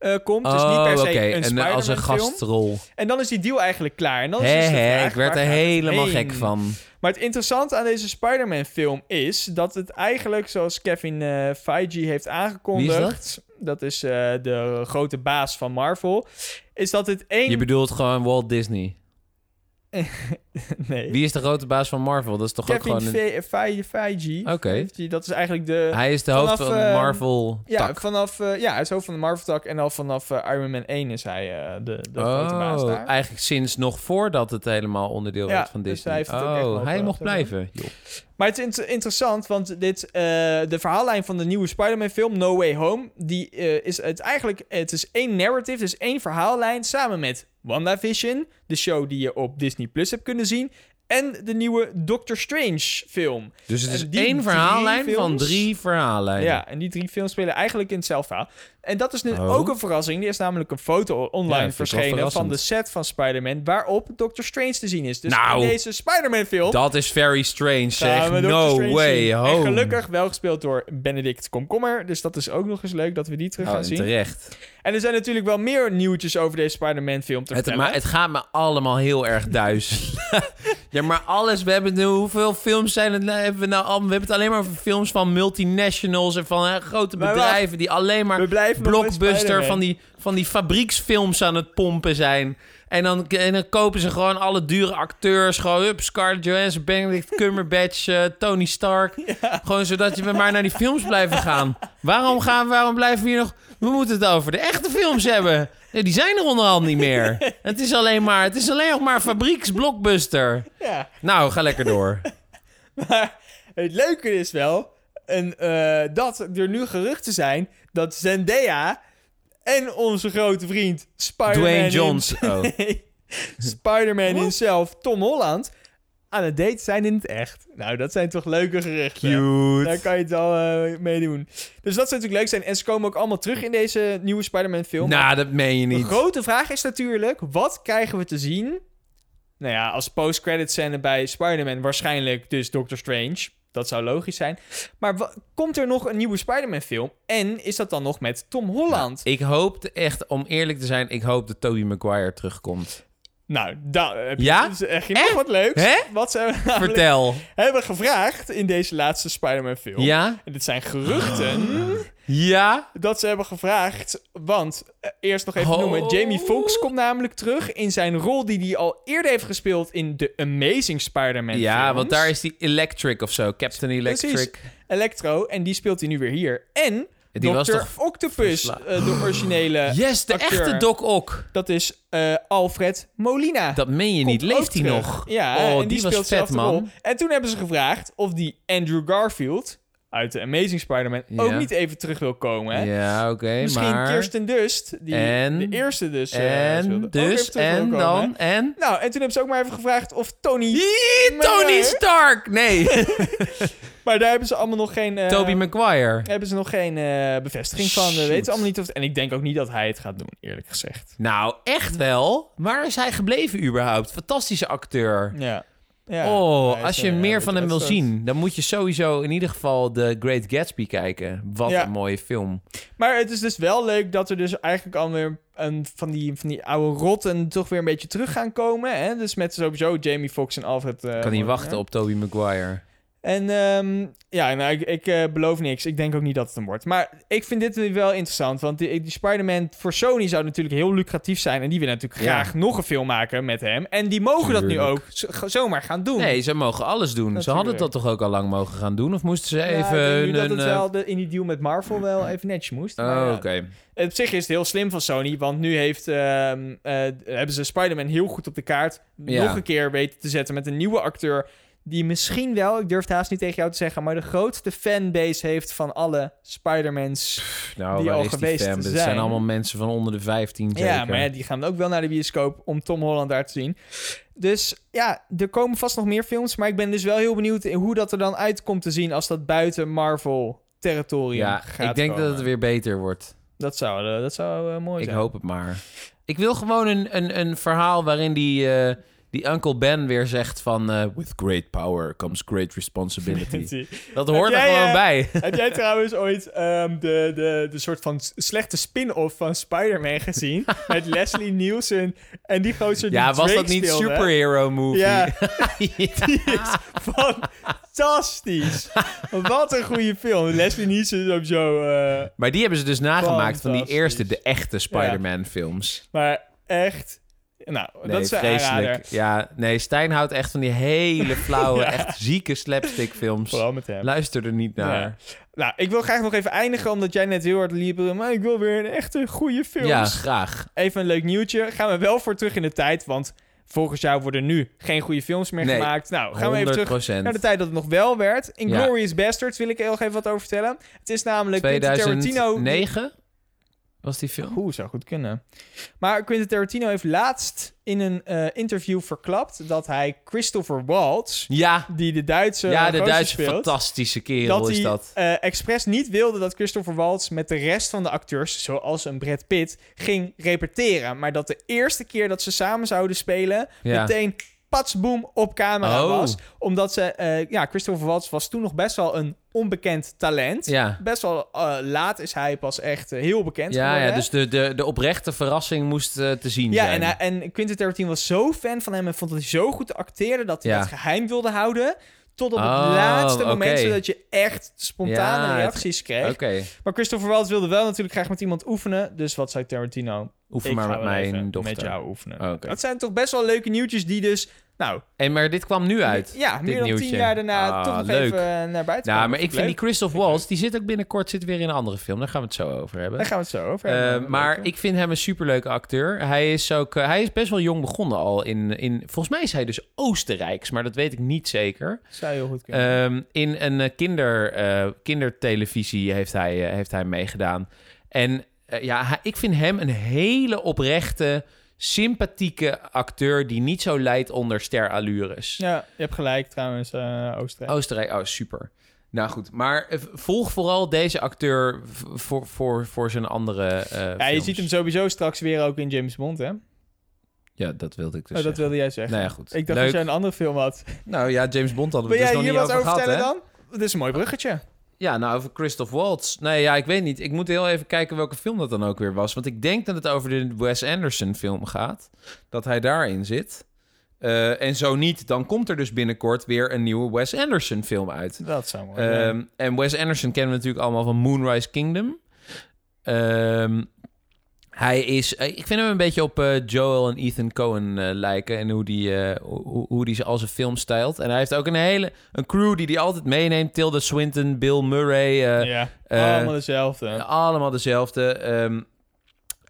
eh, komt. dus niet per se Oh, een En als een gastrol. En dan is die deal eigenlijk klaar. En dan is dus ik werd er helemaal gek van. Maar het interessante aan deze Spider-Man film is dat het eigenlijk, zoals Kevin eh Feige heeft aangekondigd, Wie is dat is eh, de grote baas van Marvel, is dat het één... Je bedoelt gewoon Walt Disney. nee. Wie is de grote baas van Marvel? Dat is toch ook Kevin gewoon... Een... Fe- Feige, Oké. dat is eigenlijk de... Hij is de hoofd vanaf, van eh, Marvel ja, vanaf, eh, ja, is hoofd van de Marvel-tak en al vanaf eh, Iron Man 1 is hij eh, de, de grote baas Oh, daar. eigenlijk sinds nog voordat het helemaal onderdeel Ja, werd van dus Disney. hij het oh, hij mocht blijven. Joh. Maar het is int- interessant, want dit, de verhaallijn van de nieuwe Spider-Man film, No Way Home, die is het eigenlijk, het is één narrative, dus één verhaallijn, samen met WandaVision, de show die je op Disney Plus hebt kunnen zien, En de nieuwe Doctor Strange film. Dus het is één verhaallijn van drie verhaallijnen. Ja, en die drie films spelen eigenlijk in hetzelfde verhaal. En dat is nu Oh. ook een verrassing. Er is namelijk een foto online verschenen van de set van Spider-Man... waarop Doctor Strange te zien is. Dus Nou, in deze Spider-Man-film... Dat is very strange, zeg. No Strange way. En gelukkig wel gespeeld door Benedict Komkommer. Dus dat is ook nog eens leuk dat we die terug Oh, gaan en zien. terecht. En er zijn natuurlijk wel meer nieuwtjes over deze Spider-Man-film te Het, vertellen. maar het gaat me allemaal heel erg duizelig. ja, maar alles. We hebben nu, hoeveel films zijn het? nou- Hebben we nou al? We hebben het alleen maar over films van multinationals en van hè, grote bedrijven die alleen maar we blijven blockbuster van die, van die fabrieksfilms aan het pompen zijn. En dan, en dan kopen ze gewoon alle dure acteurs. Gewoon, hup, Scarlett Johansson, Benedict Cumberbatch, eh, Tony Stark. Gewoon zodat je maar naar die films blijven gaan. Waarom, gaan, waarom blijven we hier nog... We moeten het over de echte films hebben. Nee, die zijn er onderhand niet meer. Het is alleen maar, het is alleen nog maar fabrieksblockbuster. Ja, Nou, ga lekker door. maar het leuke is wel... En, eh, dat er nu geruchten zijn dat Zendaya en onze grote vriend Spider-Man... Dwayne Johnson. Oh. Spider-Man himself, Tom Holland, aan het date zijn in het echt. Nou, dat zijn toch leuke geruchten. Daar Cute. kan je het al eh, mee doen. Dus dat zou natuurlijk leuk zijn. En ze komen ook allemaal terug in deze nieuwe Spider-Man film. Nou, dat meen je De niet. grote vraag is natuurlijk, wat krijgen we te zien? Nou ja, als post-credit scène bij Spider-Man waarschijnlijk dus Doctor Strange. Dat zou logisch zijn. Maar komt er nog een nieuwe Spider-Man film? En is dat dan nog met Tom Holland? Ik hoop echt, om eerlijk te zijn, ik hoop dat Tobey Maguire terugkomt. Nou, dan heb je, Ja? dus je nog Echt? wat leuks. Hè? Wat ze namelijk Vertel. hebben gevraagd in deze laatste Spider-Man film. Ja? En dit zijn geruchten Ja? dat ze hebben gevraagd. Want, eh, eerst nog even Oh. noemen. Jamie Foxx komt namelijk terug in zijn rol die hij al eerder heeft gespeeld in de Amazing Spider-Man Ja, films. want daar is die Electric of zo. Captain Electric. Precies. Electro. En die speelt hij nu weer hier. En Die was Dr. toch Octopus, eh, de originele. Yes, de acteur. echte Doc Ock. Dat is eh, Alfred Molina. Dat meen je niet. Komt Leeft hij nog? Ja, oh, en die, die, was speelt vet, man. rol. En toen hebben ze gevraagd of die Andrew Garfield uit de Amazing Spider-Man Ja. ook niet even terug wil komen. Hè? Ja, oké, Misschien maar... Kirsten Dust, die En? de eerste dus eh, En, dus, en komen. dan, en... Nou, en toen hebben ze ook maar even gevraagd of Tony... Tony. Stark! Nee, Maar daar hebben ze allemaal nog geen... eh, Tobey Maguire. hebben ze nog geen eh, bevestiging van. We weten allemaal niet of... En ik denk ook niet dat hij het gaat doen, eerlijk gezegd. Nou, echt wel. Waar is hij gebleven überhaupt? Fantastische acteur. Ja. Ja oh, als je meer van hem wil zien, dan moet je sowieso in ieder geval The Great Gatsby kijken. Wat Ja. een mooie film. Maar het is dus wel leuk dat er dus eigenlijk alweer een, van, die, van die oude rotten toch weer een beetje terug gaan komen. Hè? Dus met sowieso Jamie Foxx en Alfred. eh, kan niet wachten op Tobey Maguire. En ehm, ja, nou, ik, ik eh, beloof niks. Ik denk ook niet dat het hem wordt. Maar ik vind dit wel interessant. Want die, die Spider-Man voor Sony zou natuurlijk heel lucratief zijn. En die willen natuurlijk Ja. graag nog een film maken met hem. En die mogen dat nu ook zo- zomaar gaan doen. Nee, ze mogen alles doen. Ze hadden dat toch ook al lang mogen gaan doen? Of moesten ze Ja, even... ik denk nu dat een, het eh, wel de, in die deal met Marvel wel even netjes moest. Oh, ja, oké. Op zich is het heel slim van Sony, want nu heeft, ehm, eh, hebben ze Spider-Man heel goed op de kaart nog een keer weten te zetten met een nieuwe acteur die misschien wel, ik durf het haast niet tegen jou te zeggen, maar de grootste fanbase heeft van alle Spider-Mans. Nou, die al die geweest te Dat zijn. zijn allemaal mensen van onder de 15 zeker. Ja, maar ja, die gaan ook wel naar de bioscoop om Tom Holland daar te zien. Dus ja, er komen vast nog meer films, maar ik ben dus wel heel benieuwd in hoe dat er dan uit komt te zien als dat buiten Marvel territorium Ja, gaat ik denk komen. dat het weer beter wordt. Dat zou, eh, dat zou eh, mooi Ik zijn. hoop het maar. Ik wil gewoon een, een, een verhaal waarin die, eh, die Uncle Ben weer zegt van... eh, With great power comes great responsibility. Dat hoort er gewoon eh, bij. Heb jij trouwens ooit ehm, de, de, de soort van slechte spin-off van Spider-Man gezien? met Leslie Nielsen en die gozer die Ja, was dat niet speelde? superhero movie? Ja. Die is fantastisch. Wat een goede film. Leslie Nielsen is ook zo... eh, Maar die hebben ze dus nagemaakt van die eerste, de echte Spider-Man films. maar echt... Nou, Nee, dat is vreselijk. Ja, nee, Stijn houdt echt van die hele flauwe, Ja. echt zieke slapstick films. Vooral met hem. Luister er niet naar. Ja. Nou, ik wil graag nog even eindigen, omdat jij net heel hard liep. Maar ik wil weer een echte goede film. Ja, graag. Even een leuk nieuwtje. Gaan we wel voor terug in de tijd, want volgens jou worden nu geen goede films meer Nee, gemaakt. Nou, gaan we even terug 100%. naar de tijd dat het nog wel werd. In Ja. Glorious Bastards wil ik nog even wat over vertellen. Het is namelijk Quentin Tarantino... 2009? Was die film? Oeh, zou goed kunnen. Maar Quentin Tarantino heeft laatst in een eh, interview verklapt dat hij Christopher Waltz, Ja, die de Duitse ja de Duitse speelt, fantastische kerel dat is hij dat. eh, expres niet wilde dat Christopher Waltz met de rest van de acteurs, zoals een Brad Pitt, ging repeteren. Maar dat de eerste keer dat ze samen zouden spelen, Ja. meteen patsboom op camera Oh. was. Omdat ze, eh, ja, Christopher Waltz was toen nog best wel een onbekend talent. Ja. Best wel eh, laat is hij pas echt eh, heel bekend Ja, geworden. ja, dus de, de, de oprechte verrassing moest te zien Ja, zijn. en, hij- en Quentin Tarantino was zo fan van hem en vond dat hij zo goed acteerde dat hij Ja. dat geheim wilde houden. Tot op het Oh, laatste moment, zodat je echt spontane Ja, het- reacties kreeg. Oké, Maar Christopher Waltz wilde wel natuurlijk graag met iemand oefenen. Dus wat zei Tarantino? Oefen Ik maar met mijn dochter. Met jou oefenen. Oh. Dat zijn toch best wel leuke nieuwtjes die dus... Nou, En maar dit kwam nu uit. ja, dit meer dan nieuwtje. tien jaar daarna Ah, toch nog leuk. even eh, naar buiten Ja, komen. maar ik vind die. Christoph Waltz, die zit ook binnenkort zit weer in een andere film. Daar gaan we het zo over hebben. Daar gaan we het zo over Eh, hebben. maar Leuk, ik vind hem een superleuke acteur. Hij is ook, eh, hij is best wel jong begonnen al in, in, volgens mij is hij dus Oostenrijks, maar dat weet ik niet zeker. Zou heel goed kunnen. Ehm, in een eh, kinder, eh, kindertelevisie heeft hij, eh, heeft hij meegedaan. En eh, ja, hij- ik vind hem een hele oprechte, sympathieke acteur die niet zo leidt onder sterallures. ja, je hebt gelijk trouwens, eh Oostenrijk. Oostenrijk, oh super. Nou goed, maar eh, volg vooral deze acteur voor, voor, voor zijn andere. eh ja, je ziet hem sowieso straks weer ook in James Bond, hè? Ja, dat wilde ik dus. oh, dat zeggen. wilde jij zeggen. Nou ja, goed. Ik dacht Leuk. dat jij een andere film had. Nou ja, James Bond hadden we Wil het jij dus nog hier niet wat over over gehad, vertellen hè? dan? Dit is een mooi bruggetje. Ja, nou over Christoph Waltz. Nee, ja, ik weet niet. Ik moet heel even kijken welke film dat dan ook weer was. Want ik denk dat het over de Wes Anderson film gaat. Dat hij daarin zit. Eh, en zo niet, dan komt er dus binnenkort weer een nieuwe Wes Anderson film uit. Dat zou mooi zijn. Ehm, en Wes Anderson kennen we natuurlijk allemaal van Moonrise Kingdom. Ehm, hij is... eh, Ik vind hem een beetje op eh, Joel en Ethan Cohen eh, lijken. En hoe die, eh, hoe, hoe die ze al zijn film stijlt. En hij heeft ook een hele een crew die hij altijd meeneemt. Tilda Swinton, Bill Murray. ja, allemaal dezelfde. allemaal dezelfde. Ehm,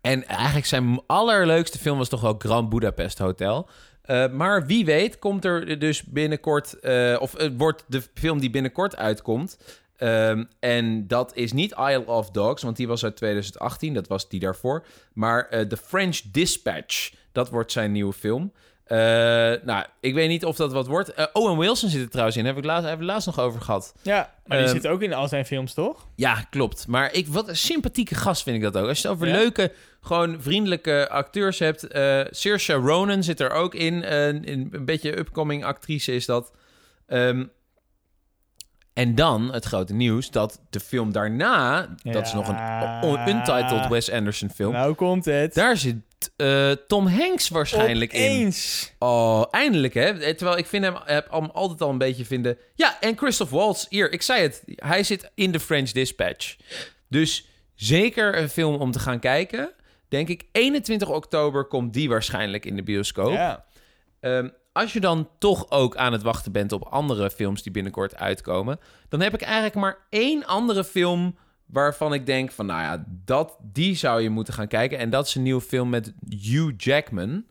en eigenlijk zijn allerleukste film was toch wel Grand Budapest Hotel. Maar wie weet komt er dus binnenkort... of het wordt de film die binnenkort uitkomt... Ehm, en dat is niet Isle of Dogs, want die was uit 2018. Dat was die daarvoor. Maar eh The French Dispatch, dat wordt zijn nieuwe film. Eh, nou, ik weet niet of dat wat wordt. Eh, Owen Wilson zit er trouwens in. Heb ik laatst, hebben we laatst nog over gehad. Ja, maar die ehm, zit ook in al zijn films, toch? Ja, klopt. Maar ik, wat een sympathieke gast vind ik dat ook. Als je het over Ja? leuke, gewoon vriendelijke acteurs hebt. eh Saoirse Ronan zit er ook in. Een, een beetje upcoming actrice is dat. Ehm, en dan het grote nieuws dat de film daarna... dat is nog een untitled Wes Anderson film. Nou komt het. Daar zit eh, Tom Hanks waarschijnlijk in. Opeens. Oh, eindelijk hè. Eh, Terwijl ik vind hem, heb hem altijd al een beetje vinden... Ja, en Christoph Waltz, hier, ik zei het. Hij zit in The French Dispatch. Dus zeker een film om te gaan kijken. Denk ik, 21 oktober komt die waarschijnlijk in de bioscoop. Ja. Ehm, als je dan toch ook aan het wachten bent op andere films die binnenkort uitkomen... dan heb ik eigenlijk maar één andere film waarvan ik denk van... nou ja, dat, die zou je moeten gaan kijken. En dat is een nieuwe film met Hugh Jackman...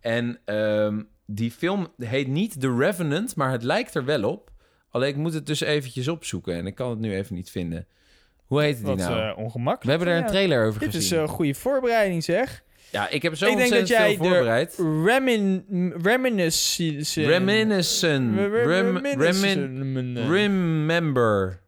En ehm, die film heet niet The Revenant, maar het lijkt er wel op. Alleen ik moet het dus eventjes opzoeken en ik kan het nu even niet vinden. Hoe heet die Wat nou? eh, ongemakkelijk. We hebben er een trailer over Dit is gezien. een goede voorbereiding, zeg. Ja, ik heb zo ik denk dat ontzettend jij veel de voorbereid. remin, reminiscence... Reminiscent. Rem, remin, remember.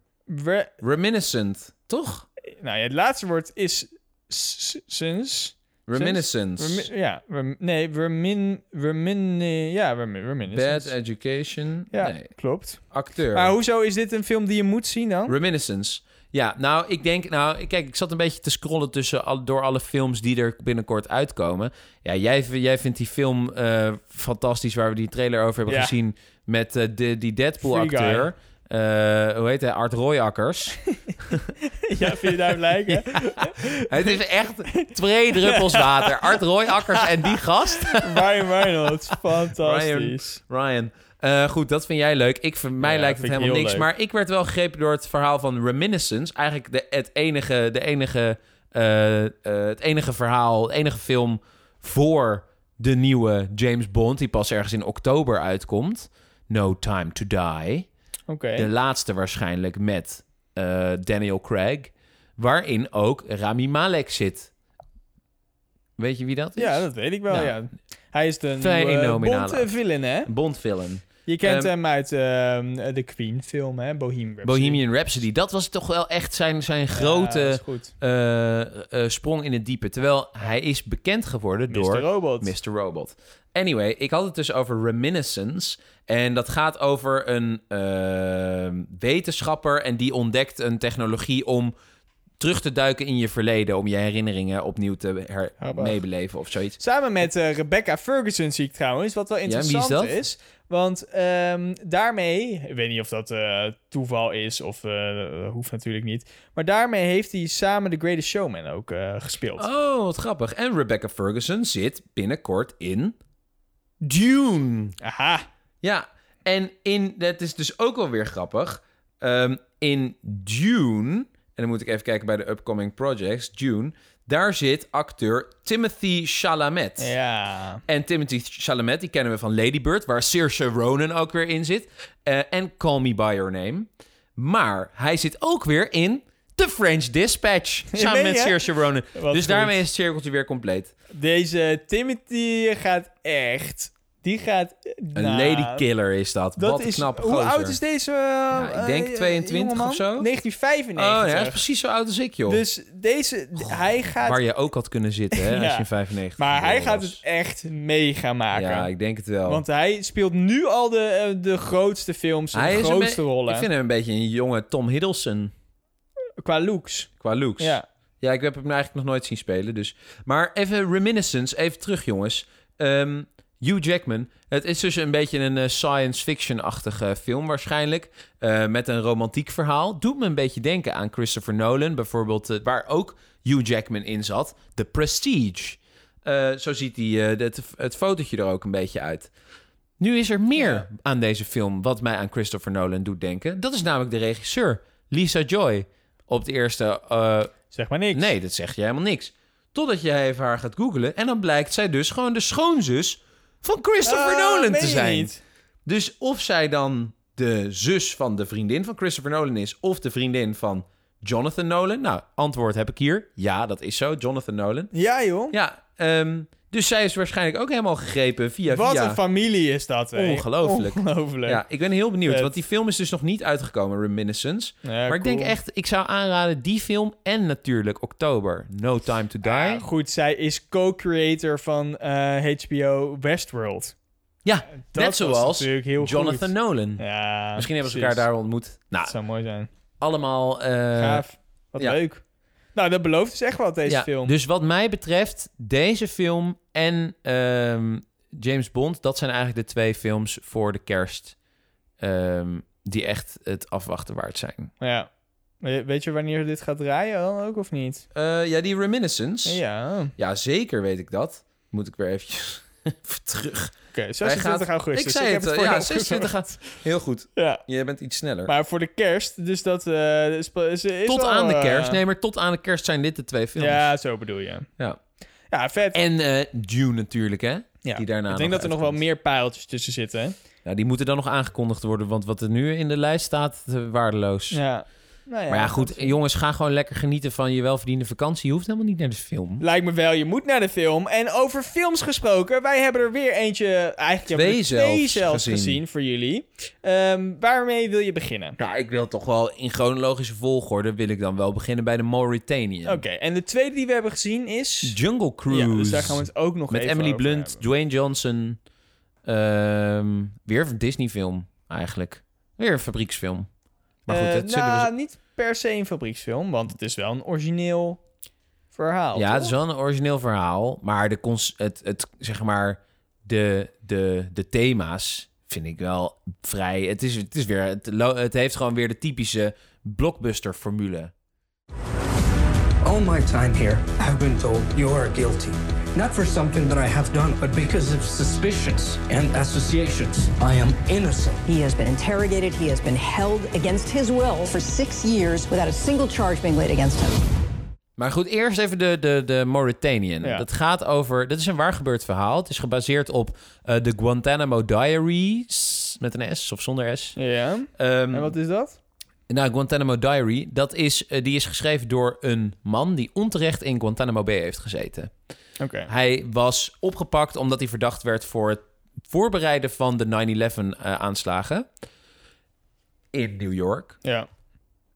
Re- Reminiscent. Toch? nou ja, het laatste woord is s- sinds. Reminiscence. Remi- ja, rem- nee, remin, remin, ja, remin, reminiscence. Bad Education. ja, Nee, klopt. acteur. Maar hoezo is dit een film die je moet zien dan? Reminiscence. Ja, nou, ik denk, nou, kijk, ik zat een beetje te scrollen tussen al, door alle films die er binnenkort uitkomen. Ja, jij, jij vindt die film eh, fantastisch waar we die trailer over hebben Ja. gezien met eh, de, die Deadpool-acteur. Eh, hoe heet hij? Art Royakkers. ja, vind je daar lijken? Het is echt twee druppels water. Art Royakkers en die gast. Ryan Reynolds, fantastisch. Ryan. Eh, goed, dat vind jij leuk. Ik, voor mij Ja, lijkt het helemaal niks. leuk. Maar ik werd wel gegrepen door het verhaal van Reminiscence. Eigenlijk de, het, enige, de enige, eh, eh, het enige verhaal, het enige film voor de nieuwe James Bond... die pas ergens in oktober uitkomt. No Time to Die. De laatste waarschijnlijk met Daniel Craig. Waarin ook Rami Malek zit. Weet je wie dat is? Ja, dat weet ik wel, Nou, ja. Hij is de fenomenale Bond villain, hè? Bond-villain. Je kent Ehm, hem uit ehm, de Queen-film, hè? Bohemian Rhapsody. Bohemian Rhapsody. Dat was toch wel echt zijn, zijn Ja, grote is eh, eh, sprong in het diepe. Terwijl hij is bekend geworden Mr. door Robot. Mr. Robot. Anyway, ik had het dus over Reminiscence. En dat gaat over een eh, wetenschapper en die ontdekt een technologie om terug te duiken in je verleden. Om je herinneringen opnieuw te her- meebeleven of zoiets. Samen met eh, Rebecca Ferguson zie ik trouwens, wat wel is interessant dat? is. Want ehm, daarmee, ik weet niet of dat eh, toeval is of eh, hoeft natuurlijk niet. Maar daarmee heeft hij samen The Greatest Showman ook gespeeld. Oh, wat grappig. En Rebecca Ferguson zit binnenkort in Dune. Aha. Ja, en in, dat is dus ook wel weer grappig. Ehm, in Dune, en dan moet ik even kijken bij de upcoming projects, Dune, daar zit acteur Timothy Chalamet. Ja. En Timothy Chalamet, die kennen we van Lady Bird, waar Saoirse Ronan ook weer in zit. Eh, en Call Me By Your Name. Maar hij zit ook weer in The French Dispatch, samen met? Saoirse Ronan. Wat dus goed. daarmee is het cirkeltje weer compleet. Deze Timothy gaat echt. Die gaat. Een nou, ladykiller is dat. Dat Wat een is, knappe hoe gozer. oud is deze? eh, ik denk eh, 22 jongeman? of zo. 1995. Oh, ja, hij is precies zo oud als ik, joh. Dus deze, hij gaat. Waar je ook had kunnen zitten, hè, als Ja. je in 95 maar hij gaat het echt mega maken. Ja, ik denk het wel. Want hij speelt nu al de, eh, de grootste films, hij de grootste rollen. Ik vind hem een beetje een jonge Tom Hiddleston Qua looks. qua looks. Ja. Ja, ik heb hem eigenlijk nog nooit zien spelen. Dus. Maar even reminiscence, even terug, jongens. Ehm, Hugh Jackman. Het is dus een beetje een eh, science fiction-achtige film waarschijnlijk. eh, met een romantiek verhaal. Doet me een beetje denken aan Christopher Nolan. Bijvoorbeeld, eh, waar ook Hugh Jackman in zat. The Prestige. Zo ziet die, het, het fotootje er ook een beetje uit. Nu is er meer Ja. aan deze film wat mij aan Christopher Nolan doet denken. Dat is namelijk de regisseur, Lisa Joy. Op het eerste Zeg maar niks. Nee, dat zeg je helemaal niks. Totdat je even haar gaat googlen. En dan blijkt zij dus gewoon de schoonzus van Christopher Ah, Nolan te zijn. niet? Dus of zij dan de zus van de vriendin van Christopher Nolan is... of de vriendin van Jonathan Nolan. Nou, antwoord heb ik hier. Ja, dat is zo. Jonathan Nolan. Ja, joh. Ja, ehm, dus zij is waarschijnlijk ook helemaal gegrepen via Wat via. een familie is dat, hè? Ongelooflijk. Ongelooflijk. Ja, ik ben heel benieuwd, want die film is dus nog niet uitgekomen, Reminiscence. Ja, maar ik denk echt, ik zou aanraden die film en natuurlijk oktober, No Time to Die. Ja, goed, zij is co-creator van eh, HBO Westworld. Ja, Dat net zoals heel Jonathan goed. Nolan. Ja, Misschien hebben ze elkaar daar ontmoet. Nou, Dat zou mooi zijn. allemaal... eh, Gaaf. Wat leuk. Nou, dat belooft dus echt wat, deze ja, film. Dus wat mij betreft, deze film en ehm, James Bond... dat zijn eigenlijk de twee films voor de kerst... ehm, die echt het afwachten waard zijn. Ja. We- Weet je wanneer dit gaat draaien dan ook, of niet? Eh, ja, die Reminiscence. Ja. Ja, zeker weet ik dat. Moet ik weer eventjes even terug. Oké, 26 augustus. Ik zei het, voor eh, ja, opgezocht. 26 gaat. Heel goed. Ja. Je bent iets sneller. Maar voor de kerst, dus dat eh, is, is, is tot wel, aan de eh, kerst. Nee, maar tot aan de kerst zijn dit de twee films. Ja, zo bedoel je. Ja. Ja, vet. En eh Dune natuurlijk, hè? ja. Die daarna ik denk dat er nog wel meer pijltjes tussen zitten. Hè? Ja, die moeten dan nog aangekondigd worden, want wat er nu in de lijst staat, eh, waardeloos. Ja. Nou ja, maar ja, goed, jongens, ga gewoon lekker genieten van je welverdiende vakantie. Je hoeft helemaal niet naar de film. Lijkt me wel, je moet naar de film. En over films gesproken, wij hebben er weer eentje, eigenlijk we Twee twee zelfs zelfs gezien. gezien. voor jullie. Ehm, waarmee wil je beginnen? Ja, ik wil toch wel in chronologische volgorde wil ik dan wel beginnen bij de Mauritanian. Oké, en de tweede die we hebben gezien is... Jungle Cruise. Ja, dus daar gaan we het ook nog Met even Emily Blunt, hebben. Dwayne Johnson. ehm, weer een Disney-film, eigenlijk. Weer een fabrieksfilm. Maar goed, Eh, dat zullen nou, we... niet per se een fabrieksfilm, want het is wel een origineel verhaal. Ja, toch? het is wel een origineel verhaal. Maar de, cons- het, het, zeg maar, de, de, de thema's vind ik wel vrij... Het, is, het, is weer, het, lo- het heeft gewoon weer de typische blockbuster-formule. All my time here, I've been told you are guilty. Not for something that I have done, but because of suspicions and associations. I am innocent. He has been interrogated. He has been held against his will for six years without a single charge being laid against him. Maar goed, eerst even de, de, de Mauritanian. Ja. Dat gaat over... Dat is een waar gebeurd verhaal. Het is gebaseerd op eh, de Guantanamo Diaries. Met een S of zonder S. Ja, Ehm, en wat is dat? Nou, Guantanamo Diary, dat is, eh, die is geschreven door een man die onterecht in Guantanamo Bay heeft gezeten. Hij was opgepakt omdat hij verdacht werd voor het voorbereiden van de 9-11-aanslagen in New York. Ja.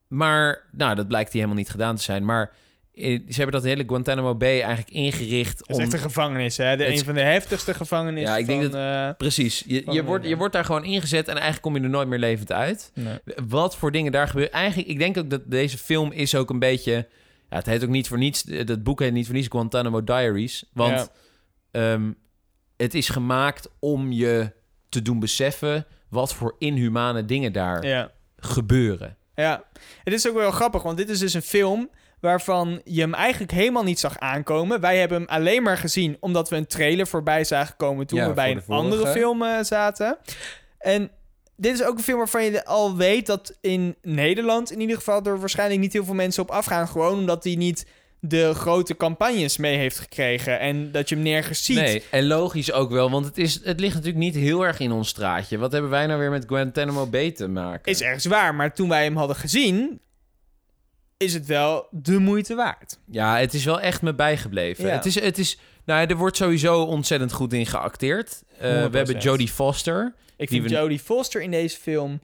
Maar, nou, dat blijkt hij helemaal niet gedaan te zijn. Maar eh, ze hebben dat hele Guantanamo Bay eigenlijk ingericht Het is om... echt een gevangenis, hè? De, Het een van de heftigste gevangenissen Ja, ik denk van, dat- eh, Precies. Je, je, wordt, je wordt daar gewoon ingezet en eigenlijk kom je er nooit meer levend uit. nee. Wat voor dingen daar gebeuren. Eigenlijk, ik denk ook dat deze film is ook een beetje... Ja, het heet ook niet voor niets... Dat boek heet niet voor niets Guantanamo Diaries. Want Ja. ehm, het is gemaakt om je te doen beseffen... wat voor inhumane dingen daar Ja. gebeuren. Ja, het is ook wel grappig, want dit is dus een film waarvan je hem eigenlijk helemaal niet zag aankomen. Wij hebben hem alleen maar gezien omdat we een trailer voorbij zagen komen toen Ja, we bij een andere film eh, zaten. En dit is ook een film waarvan je al weet dat in Nederland in ieder geval er waarschijnlijk niet heel veel mensen op afgaan. Gewoon omdat hij niet de grote campagnes mee heeft gekregen en dat je hem nergens ziet. Nee, en logisch ook wel, want het, is, het ligt natuurlijk niet heel erg in ons straatje. Wat hebben wij nou weer met Guantanamo Bay te maken? Is ergens waar, maar toen wij hem hadden gezien, is het wel de moeite waard. Ja, het is wel echt me bijgebleven. Ja. Het is, het is, nou, er wordt sowieso ontzettend goed in geacteerd. Eh, we 100%. hebben Jodie Foster. Ik vind we- Jodie Foster in deze film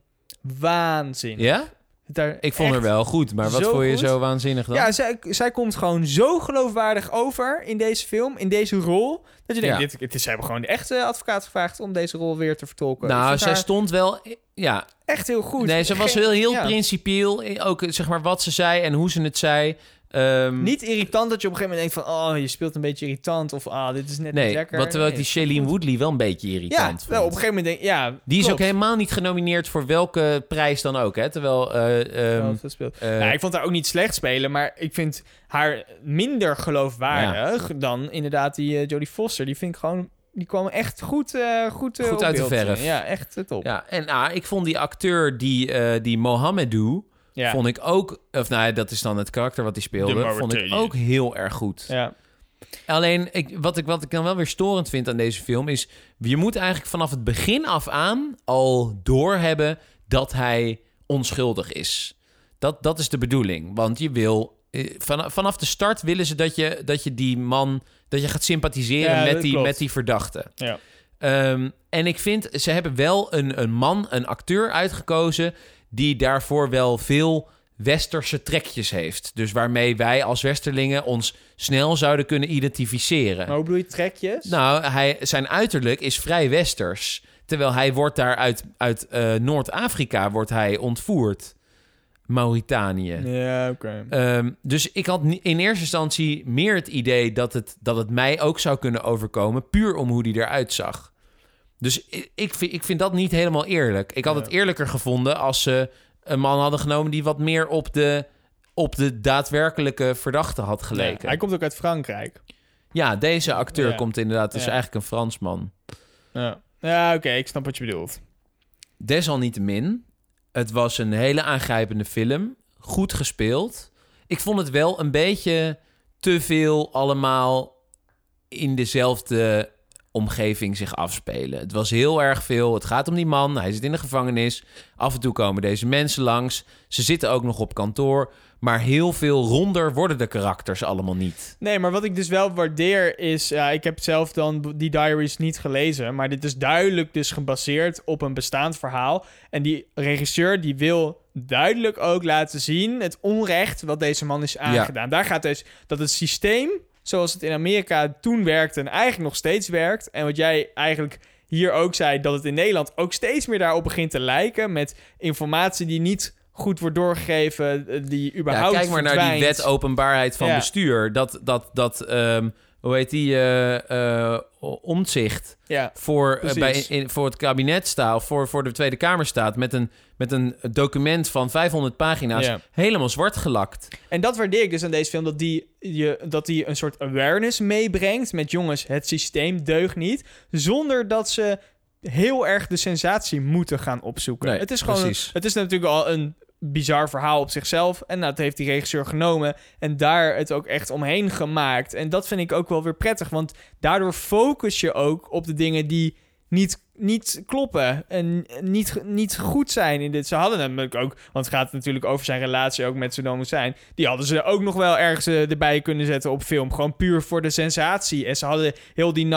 waanzin. Ja? Daar Ik vond haar wel goed, maar wat vond je goed. zo waanzinnig dan? Ja, zij, zij komt gewoon zo geloofwaardig over in deze film, in deze rol. Dat je denkt, Ja. dit, dit, ze hebben gewoon de echte advocaat gevraagd om deze rol weer te vertolken. Nou, zij haar stond wel... Ja, echt heel goed. nee, ze was heel, heel ja. principieel. eh, Ook zeg maar wat ze zei en hoe ze het zei. Ehm, Niet irritant dat je op een gegeven moment denkt van... oh, je speelt een beetje irritant of ah, dit is net niet Nee, lekker. wat terwijl ik die. Shailene Woodley wel een beetje Ja, irritant wel, op een gegeven moment denk ja, Die is ook helemaal niet genomineerd voor welke prijs dan ook, hè? Terwijl... eh, ehm, eh, Ja, ik vond haar ook niet slecht spelen, maar ik vind haar minder geloofwaardig dan inderdaad die eh, Jodie Foster. Die vind ik gewoon, die kwam echt goed, goed, uit de verf. Ja, echt top. Ja, en ah, ik vond die acteur, die, eh die Mohamedou, Ja. vond ik ook... Of nou, dat is dan het karakter wat hij speelde. De Vond ik ook heel erg goed. ja. Alleen, ik, wat, ik, wat ik dan wel weer storend vind aan deze film is... Je moet eigenlijk vanaf het begin af aan al doorhebben dat hij onschuldig is. Dat, dat is de bedoeling. Want je wil... eh, Van, vanaf de start willen ze dat je, dat je die man... Dat je gaat sympathiseren Ja, met, die, klopt. met die verdachte. Ja. Ehm, en ik vind, ze hebben wel een, een man, een acteur uitgekozen... die daarvoor wel veel westerse trekjes heeft. Dus waarmee wij als westerlingen ons snel zouden kunnen identificeren. Maar hoe bedoel je trekjes? Nou, hij, zijn uiterlijk is vrij westers. Terwijl hij wordt daar uit, uit eh, Noord-Afrika wordt hij ontvoerd. Mauritanië. Ja, oké. Ehm, dus ik had in eerste instantie meer het idee dat het, dat het mij ook zou kunnen overkomen, puur om hoe die eruit zag. Dus ik vind, ik vind dat niet helemaal eerlijk. Ik had het eerlijker gevonden als ze een man hadden genomen die wat meer op de, op de daadwerkelijke verdachte had Ja, geleken. hij komt ook uit Frankrijk. Ja, deze acteur Ja. komt inderdaad, Ja. eigenlijk een Fransman. Ja, ja oké, ik snap wat je bedoelt. Desalniettemin, het was een hele aangrijpende film. Goed gespeeld. Ik vond het wel een beetje te veel allemaal in dezelfde omgeving zich afspelen. Het was heel erg veel. Het gaat om die man. Hij zit in de gevangenis. Af en toe komen deze mensen langs. Ze zitten ook nog op kantoor. Maar heel veel ronder worden de karakters allemaal niet. Nee, maar wat ik dus wel waardeer is... Ja, ik heb zelf dan die diaries niet gelezen... maar dit is duidelijk dus gebaseerd op een bestaand verhaal. En die regisseur die wil duidelijk ook laten zien... het onrecht wat deze man is aangedaan. Daar gaat dus dat het systeem zoals het in Amerika toen werkte... en eigenlijk nog steeds werkt... en wat jij eigenlijk hier ook zei... dat het in Nederland ook steeds meer daarop begint te lijken... met informatie die niet goed wordt doorgegeven... eh, die Ja, überhaupt kijk maar naar die wet openbaarheid van Ja. bestuur. Dat, dat, dat ehm, hoe heet die, eh, eh, omzicht Ja, voor, eh, bij, in, voor het kabinet staat, of voor, voor de Tweede Kamer staat, met een, met een document van 500 pagina's, Ja. helemaal zwart gelakt. En dat waardeer ik dus aan deze film, dat die, je, dat die een soort awareness meebrengt met jongens, het systeem deugt niet, zonder dat ze heel erg de sensatie moeten gaan opzoeken. Nee, het is gewoon, het is natuurlijk al een bizar verhaal op zichzelf en dat heeft die regisseur genomen en daar het ook echt omheen gemaakt. En dat vind ik ook wel weer prettig, want daardoor focus je ook op de dingen die niet, niet kloppen en niet, niet goed zijn in dit. Ze hadden namelijk ook, want het gaat natuurlijk over zijn relatie ook met Saddam Hussein. Die hadden ze ook nog wel ergens eh, erbij kunnen zetten op film. Gewoon puur voor de sensatie. En ze hadden heel die 9-11,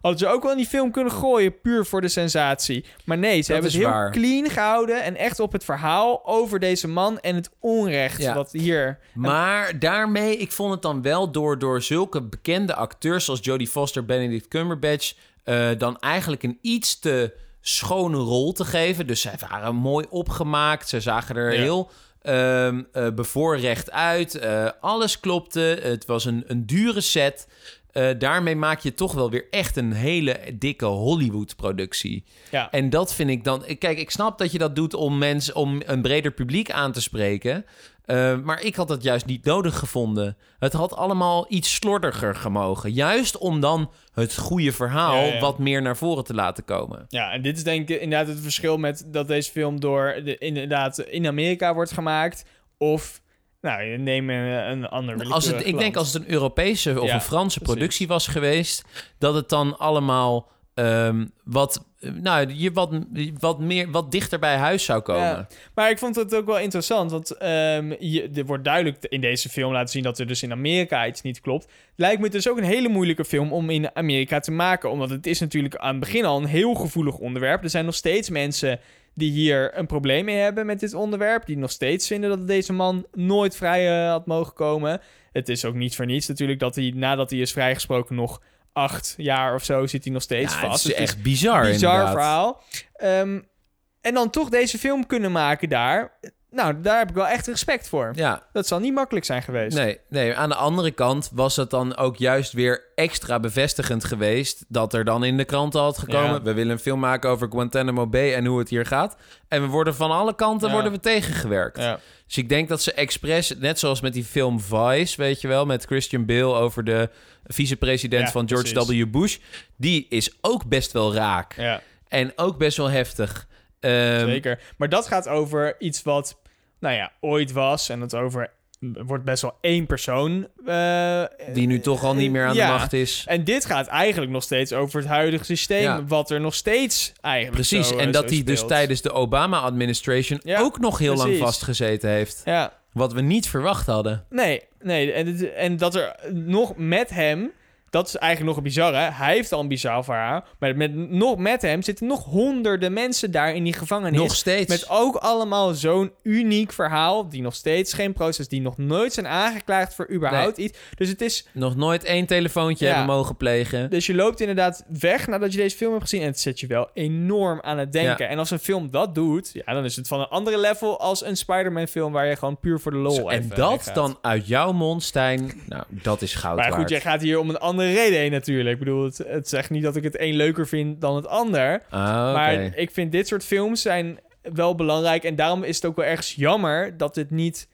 hadden ze ook wel in die film kunnen gooien, puur voor de sensatie. Maar nee, ze hebben het heel waar. clean gehouden en echt op het verhaal over deze man en het onrecht Ja. wat hier... Maar daarmee, ik vond het dan wel door, door zulke bekende acteurs zoals Jodie Foster, Benedict Cumberbatch, eh, dan eigenlijk een iets te schone rol te geven. Dus zij waren mooi opgemaakt, ze zagen er Ja. heel eh, bevoorrecht uit. Eh, alles klopte, het was een, een dure set. Daarmee maak je toch wel weer echt een hele dikke Hollywood-productie. Ja. En dat vind ik dan. Kijk, ik snap dat je dat doet om mensen, om een breder publiek aan te spreken. Eh, maar ik had dat juist niet nodig gevonden. Het had allemaal iets slordiger gemogen. Juist om dan het goede verhaal Ja, ja. wat meer naar voren te laten komen. Ja, en dit is denk ik inderdaad het verschil met dat deze film door de, inderdaad in Amerika wordt gemaakt. Of, nou, neem een, een ander Als het, ik denk als het een Europese of Ja, een Franse precies. productie was geweest, dat het dan allemaal ehm, wat, nou, je wat, wat, meer, wat dichter bij huis zou komen. Ja. Maar ik vond het ook wel interessant, want ehm, je, er wordt duidelijk in deze film laten zien dat er dus in Amerika iets niet klopt. Lijkt me dus ook een hele moeilijke film om in Amerika te maken, omdat het is natuurlijk aan het begin al een heel gevoelig onderwerp. Er zijn nog steeds mensen die hier een probleem mee hebben met dit onderwerp, die nog steeds vinden dat deze man nooit vrij eh, had mogen komen. Het is ook niet voor niets natuurlijk dat hij nadat hij is vrijgesproken nog acht jaar of zo zit hij nog steeds Ja, vast. het is Dus echt bizar, bizar inderdaad. verhaal. Ehm, en dan toch deze film kunnen maken daar. Nou, daar heb ik wel echt respect voor. Ja, Dat zal niet makkelijk zijn geweest. Nee, nee, aan de andere kant was het dan ook juist weer extra bevestigend geweest dat er dan in de kranten had gekomen. Ja. We willen een film maken over Guantanamo Bay en hoe het hier gaat. En we worden van alle kanten Ja. worden we tegengewerkt. Ja. Dus ik denk dat ze expres, net zoals met die film Vice, weet je wel, met Christian Bale over de vicepresident van George precies. W. Bush. Die is ook best wel raak. ja, En ook best wel heftig. Ehm, zeker. Maar dat gaat over iets wat, nou ja, ooit was. En dat over wordt best wel één persoon. eh, Die nu toch al niet meer aan ja. de macht is. En dit gaat eigenlijk nog steeds over het huidige systeem. Ja. Wat er nog steeds eigenlijk Precies, zo, en dat hij dus tijdens de Obama-administration Ja, ook nog heel lang vastgezeten heeft. Ja, Wat we niet verwacht hadden. Nee, nee. En, het- en dat er nog met hem... Dat is eigenlijk nog een bizarre. Hij heeft al een bizar verhaal. Maar met, nog met hem zitten nog honderden mensen daar in die gevangenis. Nog steeds. Met ook allemaal zo'n uniek verhaal. Die nog steeds geen proces... Die nog nooit zijn aangeklaagd voor überhaupt iets. Dus het is... Nog nooit één telefoontje Ja. hebben mogen plegen. Dus je loopt inderdaad weg nadat je deze film hebt gezien. En het zet je wel enorm aan het denken. Ja. En als een film dat doet... Ja, dan is het van een andere level als een Spider-Man film... waar je gewoon puur voor de lol en even dat weggaat. dan uit jouw mond, Stijn. Nou, dat is goud Maar goed, waard. jij gaat hier om een andere reden heen natuurlijk. Ik bedoel, het, het zegt niet dat ik het een leuker vind dan het ander. Ah. Maar ik vind dit soort films zijn wel belangrijk. En daarom is het ook wel ergens jammer dat het niet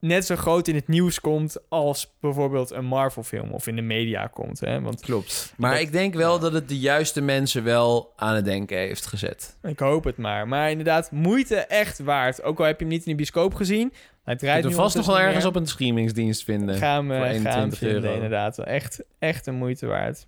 net zo groot in het nieuws komt... als bijvoorbeeld een Marvel-film of in de media komt. Hè? Want Klopt. Maar Dat- ik denk wel dat het de juiste mensen wel aan het denken heeft gezet. ik hoop het maar. Maar inderdaad, moeite echt waard. Ook al heb je hem niet in de bioscoop gezien. Hij draait nu vast nog wel ergens op een streamingsdienst vinden. Ga hem, voor eh, ga hem 21 vinden, euro. inderdaad. Echt, echt een moeite waard.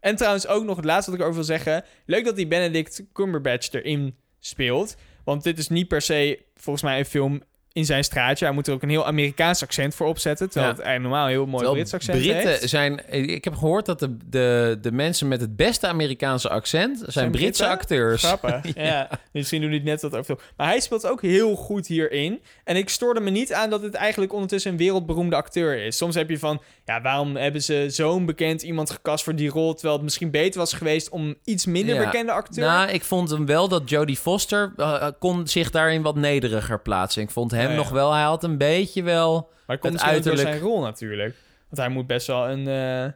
En trouwens ook nog het laatste wat ik over wil zeggen. Leuk dat die Benedict Cumberbatch erin speelt. Want dit is niet per se volgens mij een film in zijn straatje. Hij moet er ook een heel Amerikaans accent voor opzetten. Terwijl Ja. het eigenlijk normaal een heel mooi Brits accent Britten heeft. zijn... Ik heb gehoord dat de, de, de mensen met het beste Amerikaanse accent... zijn, Britse Britten? acteurs. Grappig. ja. Misschien doen die het net wat over. Maar hij speelt ook heel goed hierin. En ik stoorde me niet aan dat het eigenlijk ondertussen een wereldberoemde acteur is. Soms heb je van, ja, waarom hebben ze zo'n bekend iemand gecast voor die rol, terwijl het misschien beter was geweest om iets minder Ja. bekende acteur. Nou, ik vond hem wel dat Jodie Foster eh, kon zich daarin wat nederiger plaatsen. Ik vond hem Nog wel, hij had een beetje wel... maar komt het door zijn rol natuurlijk. Want hij moet best wel een... eh,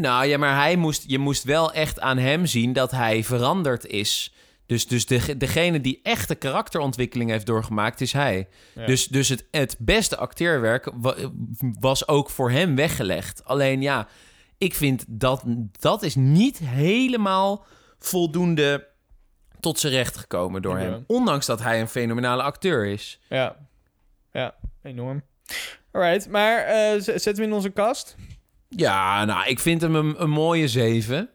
Nou ja, maar hij moest, je moest wel echt aan hem zien dat hij veranderd is. Dus, dus de, degene die echte karakterontwikkeling heeft doorgemaakt, is hij. Ja. Dus, dus het, het beste acteerwerk wa- was ook voor hem weggelegd. Alleen ja, ik vind dat dat is niet helemaal voldoende tot zijn recht gekomen door Ja. hem. Ondanks dat hij een fenomenale acteur is. ja. Ja, enorm. Alright, maar eh, z- zetten we hem in onze kast? Ja, nou, ik vind hem een, een mooie zeven.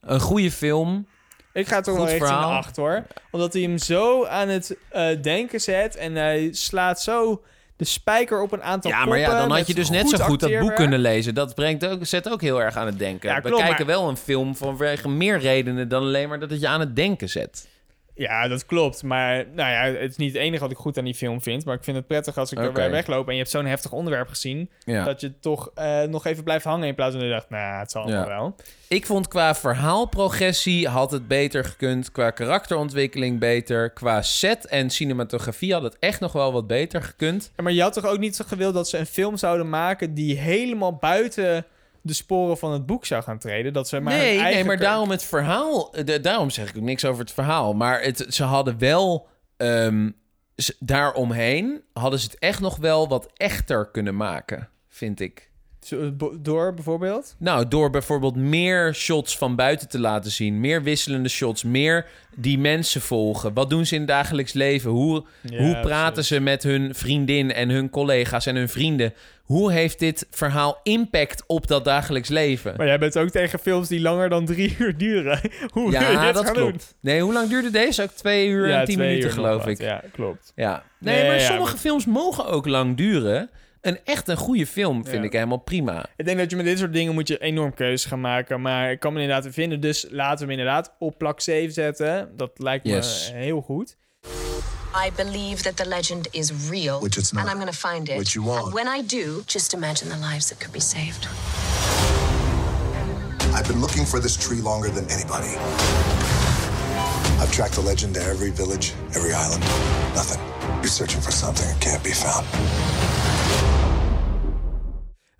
Een goede film. Ik ga toch wel richting de verhaal. 8 hoor. Omdat hij hem zo aan het eh, denken zet. En hij slaat zo de spijker op een aantal Ja, maar ja, dan had je dus net zo goed dat boek kunnen lezen. Dat brengt ook, zet ook heel erg aan het denken. Ja, We kijken maar- wel een film vanwege meer redenen dan alleen maar dat het je aan het denken zet. Ja, dat klopt. Maar nou ja, het is niet het enige wat ik goed aan die film vind. Maar ik vind het prettig als ik er weer wegloop en je hebt zo'n heftig onderwerp gezien. Ja. Dat je toch eh, nog even blijft hangen in plaats van dat je dacht, nou, het zal allemaal Ja. wel. Ik vond qua verhaalprogressie had het beter gekund. Qua karakterontwikkeling beter. Qua set en cinematografie had het echt nog wel wat beter gekund. Ja, maar je had toch ook niet zo gewild dat ze een film zouden maken die helemaal buiten de sporen van het boek zou gaan treden? Dat ze maar nee, eigen nee, maar daarom het verhaal. De, daarom zeg ik ook niks over het verhaal. Maar het, ze hadden wel. z- daaromheen hadden ze het echt nog wel wat echter kunnen maken, vind ik. Bo- Door bijvoorbeeld? Nou, door bijvoorbeeld meer shots van buiten te laten zien. Meer wisselende shots. Meer die mensen volgen. Wat doen ze in het dagelijks leven? Hoe, Ja, hoe praten precies. ze met hun vriendin en hun collega's en hun vrienden? Hoe heeft dit verhaal impact op dat dagelijks leven? Maar jij bent ook tegen films die langer dan drie uur duren. Hoe Ja, dat klopt. Nee, hoe lang duurde deze? Ook twee uur? Ja, en tien minuten, geloof wat. ik. Ja, klopt. Ja. Nee, Nee, maar sommige films mogen ook lang duren. Een echt een goede film vind Ja. ik helemaal prima. Ik denk dat je met dit soort dingen moet je enorm keuzes gaan maken. Maar ik kan me inderdaad vinden. Dus laten we hem inderdaad op plak 7 zetten. Dat lijkt me heel goed. I believe that the legend is real. Which it's not. And I'm going to find it. Which you won't. And when I do, just imagine the lives that could be saved. I've been looking for this tree longer than anybody. I've tracked the legend to every village, every island. Nothing. You're searching for something that can't be found.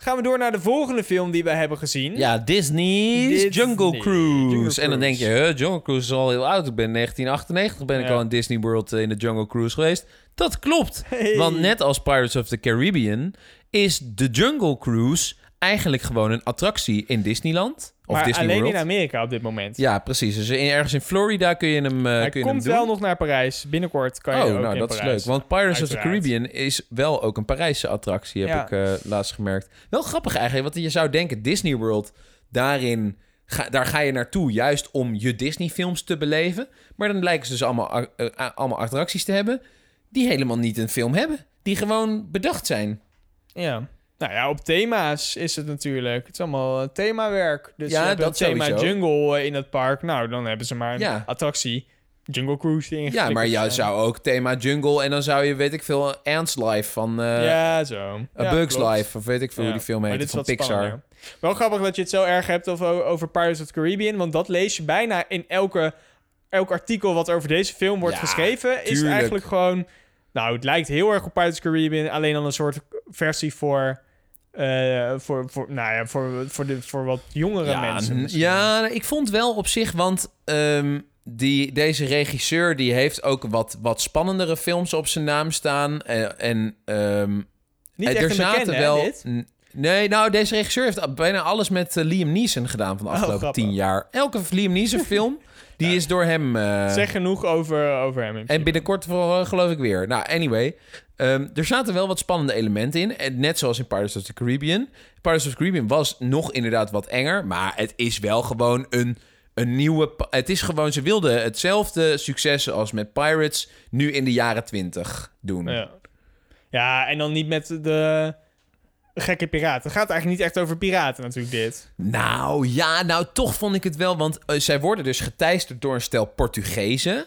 Gaan we door naar de volgende film die we hebben gezien. Ja, Disney's Disney. Jungle Cruise. Jungle En dan denk je, huh, Jungle Cruise is al heel oud. Ik ben 1998 ben ik al in Disney World eh, in de Jungle Cruise geweest. Dat klopt. Hey. Want net als Pirates of the Caribbean is de Jungle Cruise eigenlijk gewoon een attractie in Disneyland. Of maar Disney alleen World. in Amerika op dit moment. Ja, precies. Dus in, ergens in Florida kun je hem, eh Hij kun je hem komt doen. wel nog naar Parijs. Binnenkort kan je Oh, ook nou, in dat is leuk. Want Pirates of the. Caribbean is wel ook een Parijse attractie, heb Ja. ik eh, laatst gemerkt. Wel grappig eigenlijk, want je zou denken, Disney World, daarin, ga, daar ga je naartoe juist om je Disney-films te beleven. Maar dan lijken ze dus allemaal, eh, allemaal attracties te hebben die helemaal niet een film hebben. Die gewoon bedacht zijn. Ja. Nou ja, op thema's is het natuurlijk. Het is allemaal eh, themawerk. Dus Ja, je dat thema sowieso. jungle eh, in het park. Nou, dan hebben ze maar een Ja. attractie. Jungle Cruise erin Ja, maar En- zou ook thema jungle en dan zou je, weet ik veel, Ants Life van eh ja, zo. A Ja, Bugs klopt. Life, of weet ik veel hoe die film heet, van Pixar. spannender. Wel grappig dat je het zo erg hebt over, over Pirates of the Caribbean. Want dat lees je bijna in elke, elk artikel wat over deze film wordt Ja, geschreven. Is eigenlijk gewoon... Nou, het lijkt heel erg op Pirates of the Caribbean. Alleen dan een soort versie voor... eh, voor, voor, nou ja, voor, voor, de, voor wat jongere ja, mensen. misschien. Ja, ik vond wel op zich, want ehm, die, deze regisseur die heeft ook wat, wat spannendere films op zijn naam staan. En, en ehm, Niet er echt een zaten bekende, wel. hè, Nee, nou, deze regisseur heeft bijna alles met eh, Liam Neeson gedaan van de Oh, afgelopen grappig. tien jaar. Elke Liam Neeson film, die is door hem. eh, Zeg genoeg over, over hem. en binnenkort voor, geloof ik weer. Nou, anyway. ehm, er zaten wel wat spannende elementen in. En Net zoals in Pirates of the Caribbean. Pirates of the Caribbean was nog inderdaad wat enger. Maar het is wel gewoon een, een nieuwe... Het is gewoon... Ze wilden hetzelfde succes als met Pirates... nu in de jaren twintig doen. Ja. ja, en dan niet met de gekke piraten. Het gaat eigenlijk niet echt over piraten natuurlijk, dit. Nou, ja, nou toch vond ik het wel. Want eh, zij worden dus geteisterd door een stel Portugezen.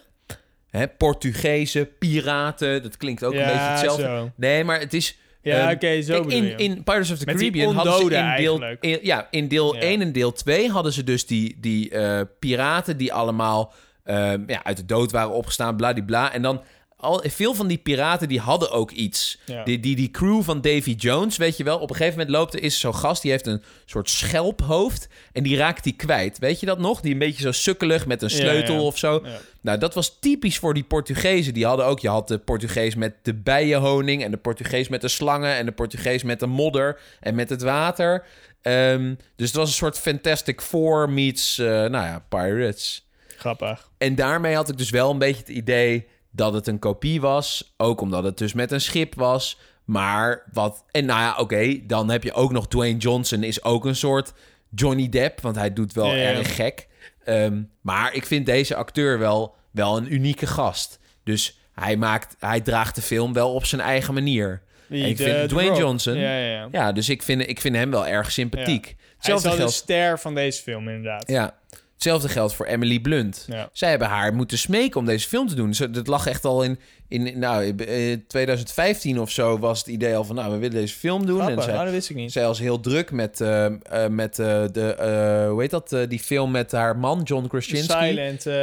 Hè, Portugezen, piraten. Dat klinkt ook een beetje hetzelfde. zo. Nee, maar het is... Ja, Ehm, oké, zo kijk, in, in Pirates of the Met Caribbean hadden ze in deel, eigenlijk. in- ja, in deel Ja. 1 en deel 2 hadden ze dus die, die eh, piraten die allemaal ehm, ja, uit de dood waren opgestaan, bladibla. En dan al, veel van die piraten die hadden ook iets. Ja. Die, die, die crew van Davy Jones, weet je wel, op een gegeven moment loopt er is zo'n gast die heeft een soort schelphoofd en die raakt die kwijt. Weet je dat nog? Die een beetje zo sukkelig met een sleutel ja. of zo. Nou, dat was typisch voor die Portugezen. Die hadden ook, je had de Portugees met de bijenhoning... en de Portugees met de slangen... en de Portugees met de modder en met het water. Ehm, dus het was een soort Fantastic Four meets, eh, nou ja, Pirates. Grappig. En daarmee had ik dus wel een beetje het idee dat het een kopie was. Ook omdat het dus met een schip was. Maar wat... En nou ja, oké, dan heb je ook nog Dwayne Johnson... is ook een soort Johnny Depp, want hij doet wel Ja, ja. erg gek. Ehm, maar ik vind deze acteur wel, wel een unieke gast. Dus hij, maakt, hij draagt de film wel op zijn eigen manier. Wie, En ik de- vind de Dwayne Rock. Johnson... Ja, ja, ja. Ja, dus ik vind, ik vind hem wel erg sympathiek. Hij is wel de ster van deze film, inderdaad. ja, hetzelfde geldt voor Emily Blunt. Ja. Zij hebben haar moeten smeken om deze film te doen. Ze- Dat lag echt al in, in nou, eh, 2015 of zo was het idee al van... nou, we willen deze film doen. Grappig, en zij, nou, dat wist ik niet. zij was heel druk met, eh, eh, met eh, de, eh, hoe heet dat, eh, die film met haar man, John Krasinski. Silent, eh,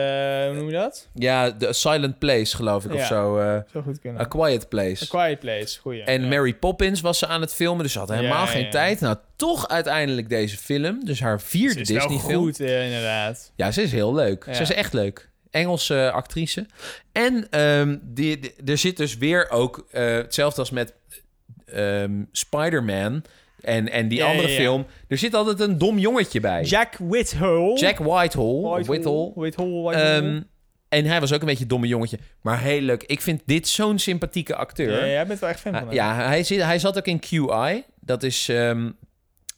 hoe noem je dat? Ja, The Silent Place, geloof ik, of Ja. zo. eh, Zou goed kunnen. A Quiet Place. A Quiet Place, goeie. En ja. Mary Poppins was ze aan het filmen, dus ze had helemaal Ja, geen tijd. Nou, toch uiteindelijk deze film. Dus haar Ze vierde Disney-film. goed, eh, inderdaad. Ja, ze is heel leuk. Ze is echt leuk. Engelse actrice. En ehm, die, die- er zit dus weer ook eh, hetzelfde als met ehm, Spider-Man en, en die Ja, andere ja, ja. film. Er zit altijd een dom jongetje bij. Jack Whitehall. Jack Whitehall. Whitehall. Whitehall. Whitehall, Whitehall. Ehm, en hij was ook een beetje een domme jongetje. Maar heel leuk. Ik vind dit zo'n sympathieke acteur. ja, jij bent wel echt fan van hem. ja, hij, zit, hij zat ook in QI. Dat is ehm,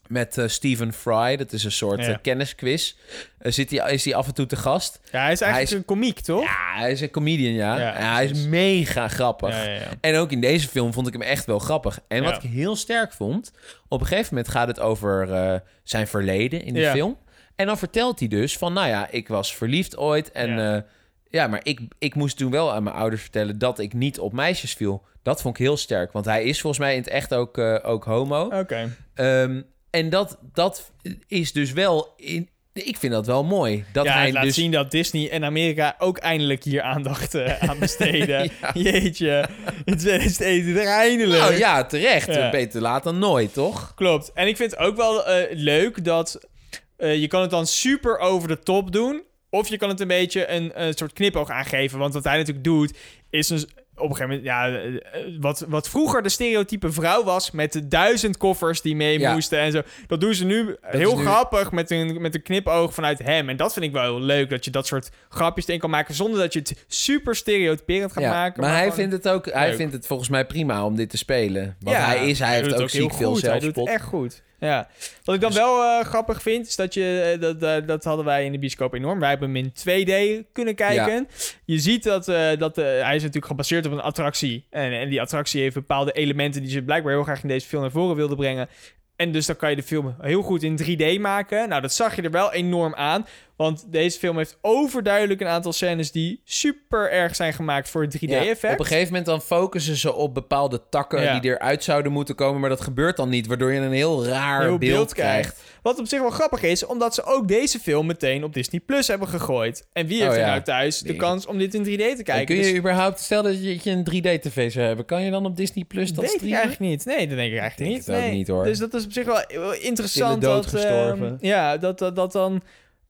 met eh, Stephen Fry. Dat is een soort Ja. eh, kennisquiz. Eh, zit hij, is hij af en toe te gast. Ja, hij is eigenlijk Hij is- een komiek, toch? Ja, hij is een comedian, ja. Ja, hij is mega grappig. En ook in deze film vond ik hem echt wel grappig. En wat ik heel sterk vond... op een gegeven moment gaat het over zijn verleden in die Ja. film. En dan vertelt hij dus van... nou ja, ik was verliefd ooit en... Ja. Maar ik, ik moest toen wel aan mijn ouders vertellen... dat ik niet op meisjes viel. Dat vond ik heel sterk. Want hij is volgens mij in het echt ook, ook homo. Oké. Ehm, en dat, dat is dus wel... In, ik vind dat wel mooi. Dat ja, hij het laat dus zien dat Disney en Amerika ook eindelijk hier aandacht eh, aan besteden. Ja. Jeetje, in 2021 eindelijk. Nou ja, terecht. Ja. Beter laat dan nooit, toch? Klopt. En ik vind het ook wel eh, leuk dat eh, je kan het dan super over de top doen. Of je kan het een beetje een, een soort knipoog aangeven. Want wat hij natuurlijk doet, is een, op een gegeven moment... Ja, eh, eh, wat, wat vroeger de stereotype vrouw was... met de duizend koffers die mee Ja. moesten en zo. Dat doen ze nu heel is nu- grappig met een, met een knipoog vanuit hem. En dat vind ik wel heel leuk. Dat je dat soort grapjes erin kan maken... zonder dat je het super stereotyperend gaat Ja, maken. maar, hij vindt het ook, hij vindt het volgens mij prima om dit te spelen. Want Ja, hij is, hij, heeft ook heel ziek veel goed. Hij doet zelfspot. het echt goed. Ja. Wat ik dan wel eh, grappig vind, is dat je... eh, dat, eh, dat hadden wij in de bioscoop enorm. Wij hebben hem in 2D kunnen kijken. Je ziet dat, dat hij is natuurlijk gebaseerd op een attractie. En, en die attractie heeft bepaalde elementen... die ze blijkbaar heel graag in deze film naar voren wilden brengen. En dus dan kan je de film heel goed in 3D maken. Nou, dat zag je er wel enorm aan. Want deze film heeft overduidelijk een aantal scènes... die super erg zijn gemaakt voor het Ja, 3D-effect. op een gegeven moment dan focussen ze op bepaalde takken Ja. die eruit zouden moeten komen, maar dat gebeurt dan niet, waardoor je een heel raar heel beeld, krijgt. Wat op zich wel grappig is, omdat ze ook deze film meteen op Disney Plus hebben gegooid. En wie heeft Oh er nou thuis de kans om dit in 3D te En kijken? kun je Dus überhaupt, stel dat je een 3D-tv zou hebben, kan je dan op Disney Plus dat weet ik streamen? eigenlijk niet. Nee, dat denk ik eigenlijk denk niet. het ook Nee. niet, hoor. Dus dat is op zich wel interessant. Dat, ehm, ja, dat, dat, dat dan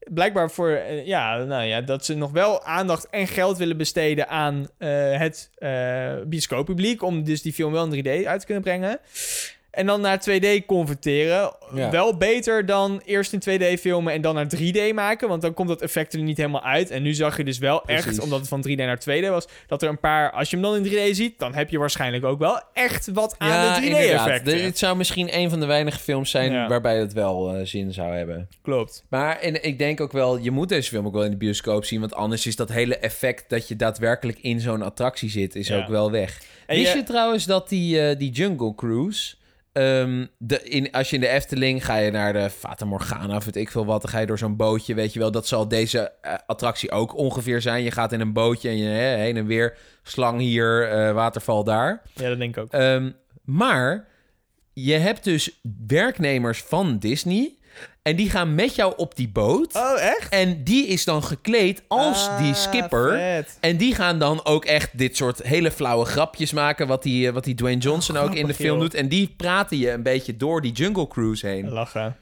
blijkbaar voor... eh, ja, nou ja, dat ze nog wel aandacht en geld willen besteden aan eh, het eh bioscooppubliek. Om dus die film wel in 3D uit te kunnen brengen. En dan naar 2D converteren. Ja. Wel beter dan eerst in 2D filmen en dan naar 3D maken. Want dan komt dat effect er niet helemaal uit. En nu zag je dus wel echt, omdat het van 3D naar 2D was... dat er een paar... Als je hem dan in 3D ziet, dan heb je waarschijnlijk ook wel echt wat aan Ja, de inderdaad. 3D-effecten. Dit zou misschien een van de weinige films zijn Ja. waarbij het wel eh, zin zou hebben. Klopt. Maar en ik denk ook wel, je moet deze film ook wel in de bioscoop zien. Want anders is dat hele effect dat je daadwerkelijk in zo'n attractie zit, is ook wel weg. En Wist je- je trouwens dat die, eh, die Jungle Cruise... ehm, de, in, als je in de Efteling ga je naar de Fata Morgana of weet ik veel wat... dan ga je door zo'n bootje, weet je wel. Dat zal deze eh, attractie ook ongeveer zijn. Je gaat in een bootje en je heen en weer... slang hier, eh, waterval daar. Ja, dat denk ik ook. Ehm, maar je hebt dus werknemers van Disney... en die gaan met jou op die boot... Oh, echt? En die is dan gekleed als Ah, die skipper. vet. En die gaan dan ook echt dit soort hele flauwe grapjes maken. Wat die, eh, wat die Dwayne Johnson ook in de film joh. doet. En die praten je een beetje door die Jungle Cruise heen. Lachen.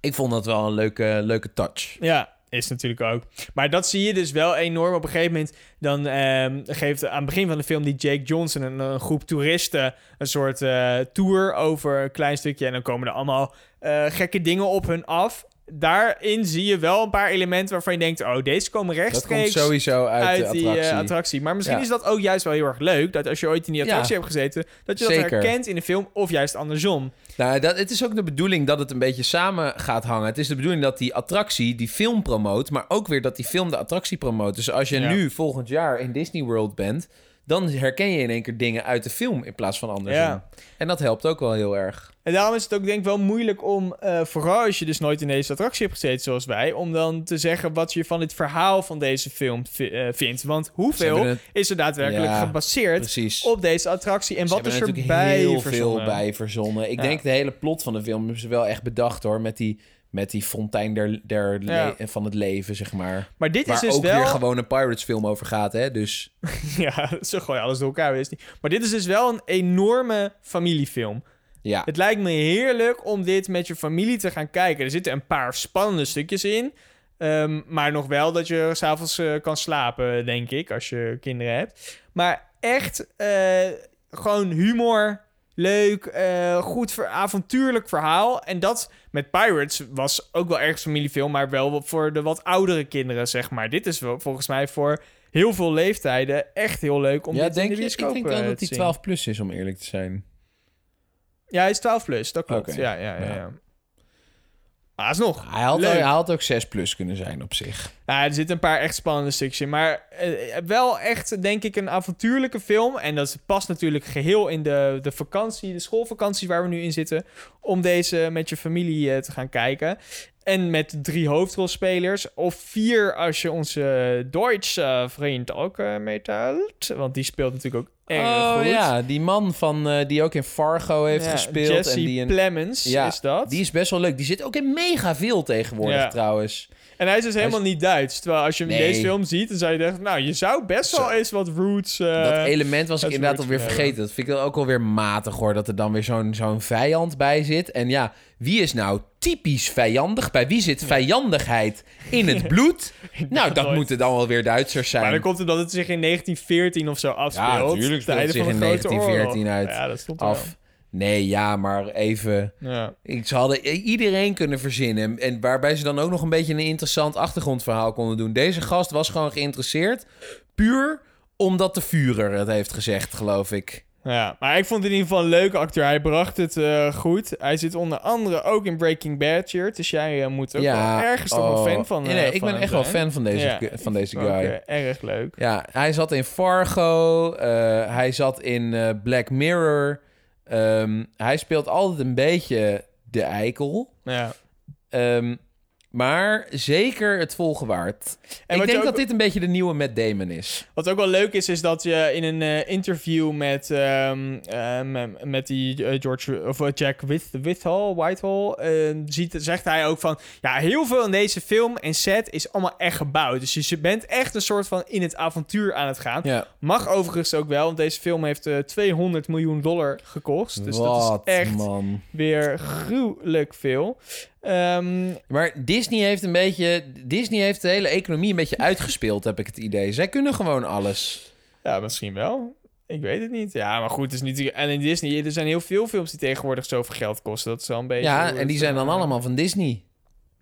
Ik vond dat wel een leuke, leuke touch. Ja, is natuurlijk ook. Maar dat zie je dus wel enorm. Op een gegeven moment dan ehm, geeft aan het begin van de film die Jake Johnson een, een groep toeristen een soort eh, tour over een klein stukje. En dan komen er allemaal eh, gekke dingen op hun af. daarin zie je wel een paar elementen waarvan je denkt... oh, deze komen Dat komt rechtstreeks sowieso uit, uit, de die eh, attractie. attractie. Maar misschien Ja. is dat ook juist wel heel erg leuk... dat als je ooit in die attractie Ja. hebt gezeten... dat je dat Zeker. herkent in de film of juist andersom. Nou, dat, het is ook de bedoeling dat het een beetje samen gaat hangen. Het is de bedoeling dat die attractie die film promoot, maar ook weer dat die film de attractie promoot. Dus als je Ja. nu volgend jaar in Disney World bent, dan herken je in één keer dingen uit de film in plaats van andersom. Ja. En dat helpt ook wel heel erg. En daarom is het ook denk ik wel moeilijk om, eh, vooral als je dus nooit in deze attractie hebt gezeten zoals wij, om dan te zeggen wat je van het verhaal van deze film eh, vindt. Want hoeveel het- is er daadwerkelijk Ja, gebaseerd Precies. op deze attractie en Ze wat is er bij heel verzonnen? veel bij verzonnen. Ik Ja. denk de hele plot van de film hebben ze wel echt bedacht hoor. Met die, met die fontein der, der Ja. van het leven, zeg maar. Maar dit Waar is dus ook wel... weer gewoon een Pirates film over gaat, hè. Dus Ja, ze gooien alles door elkaar, wist niet. Maar dit is dus wel een enorme familiefilm. ja. Het lijkt me heerlijk om dit met je familie te gaan kijken. Er zitten een paar spannende stukjes in. Ehm, maar nog wel dat je s'avonds eh kan slapen, denk ik, als je kinderen hebt. Maar echt eh, gewoon humor, leuk, eh, goed ver- avontuurlijk verhaal. En dat met Pirates was ook wel ergens familiefilm, maar wel voor de wat oudere kinderen, zeg maar. Dit is wel volgens mij voor heel veel leeftijden echt heel leuk om ja, dit in denk de je? Ik denk eh, wel dat te die zien. 12 plus is, om eerlijk te zijn. Ja, hij is 12 plus, dat klopt. Ja, ja. Ja. ja. Maar alsnog, Hij had, leuk. hij had ook 6 plus kunnen zijn op zich. Nou, er zitten een paar echt spannende stukjes in. Maar eh, wel echt, denk ik, een avontuurlijke film. En dat past natuurlijk geheel in de, de vakantie, de schoolvakantie waar we nu in zitten. Om deze met je familie eh, te gaan kijken. En met drie hoofdrolspelers. Of vier als je onze Duitse vriend ook eh meetelt. Want die speelt natuurlijk ook erg oh goed. ja, die man van, eh, die ook in Fargo heeft Ja, gespeeld. Jesse en die in, Plemons ja, is dat. Die is best wel leuk. Die zit ook in mega veel tegenwoordig Ja. trouwens. En hij is dus helemaal is- niet Duits. Terwijl als je hem in deze film ziet, dan zou je denken... Nou, je zou best wel eens wat roots... eh, dat element was ik inderdaad alweer vergeten. Dat vind ik ook alweer matig hoor. Dat er dan weer zo'n zo'n vijand bij zit. En ja, wie is nou typisch vijandig? Bij wie zit vijandigheid in het bloed? nou, dat nooit. moeten dan wel weer Duitsers zijn. Maar dan komt het dat het zich in 1914 of zo afspeelt. tuurlijk speelt tijden het zich in Grote 1914 Oorlog. uit. Ja, dat stond er af. Nee, ja, maar even... wel. Ja. Ik- Ze hadden iedereen kunnen verzinnen. En waarbij ze dan ook nog een beetje een interessant achtergrondverhaal konden doen. Deze gast was gewoon geïnteresseerd. Puur omdat de Führer het heeft gezegd, geloof ik. ja, maar ik vond het in ieder geval een leuke acteur. Hij bracht het eh, goed. Hij zit onder andere ook in Breaking Bad shirt. Dus jij eh, moet ook wel ergens toch oh. een fan van Nee, eh, nee, ik ben echt wel fan van deze, Ja, van deze guy. erg leuk. Ja, hij zat in Fargo. hij zat in Black Mirror. Ehm, hij speelt altijd een beetje de eikel. Ja. Ehm, maar zeker het volgen waard. En ik denk ook- dat dit een beetje de nieuwe Matt Damon is. Wat ook wel leuk is, is dat je in een eh, interview met, ehm, ehm, met die eh, George of eh, Jack With, Withall, Whitehall, eh, ziet, zegt hij ook van, ja, heel veel in deze film en set is allemaal echt gebouwd. Dus je bent echt een soort van in het avontuur aan het gaan. Ja. Mag overigens ook wel, want deze film heeft eh, 200 miljoen dollar gekost. Dus dat is echt man. weer gruwelijk veel. Ehm, Maar Disney heeft een beetje... Disney heeft de hele economie een beetje uitgespeeld, heb ik het idee. Zij kunnen gewoon alles. Ja, misschien wel. Ik weet het niet. Ja, maar goed, het is niet... En in Disney, er zijn heel veel films die tegenwoordig zoveel geld kosten. Dat is wel een beetje... Ja, en die zijn dan eh, allemaal van Disney.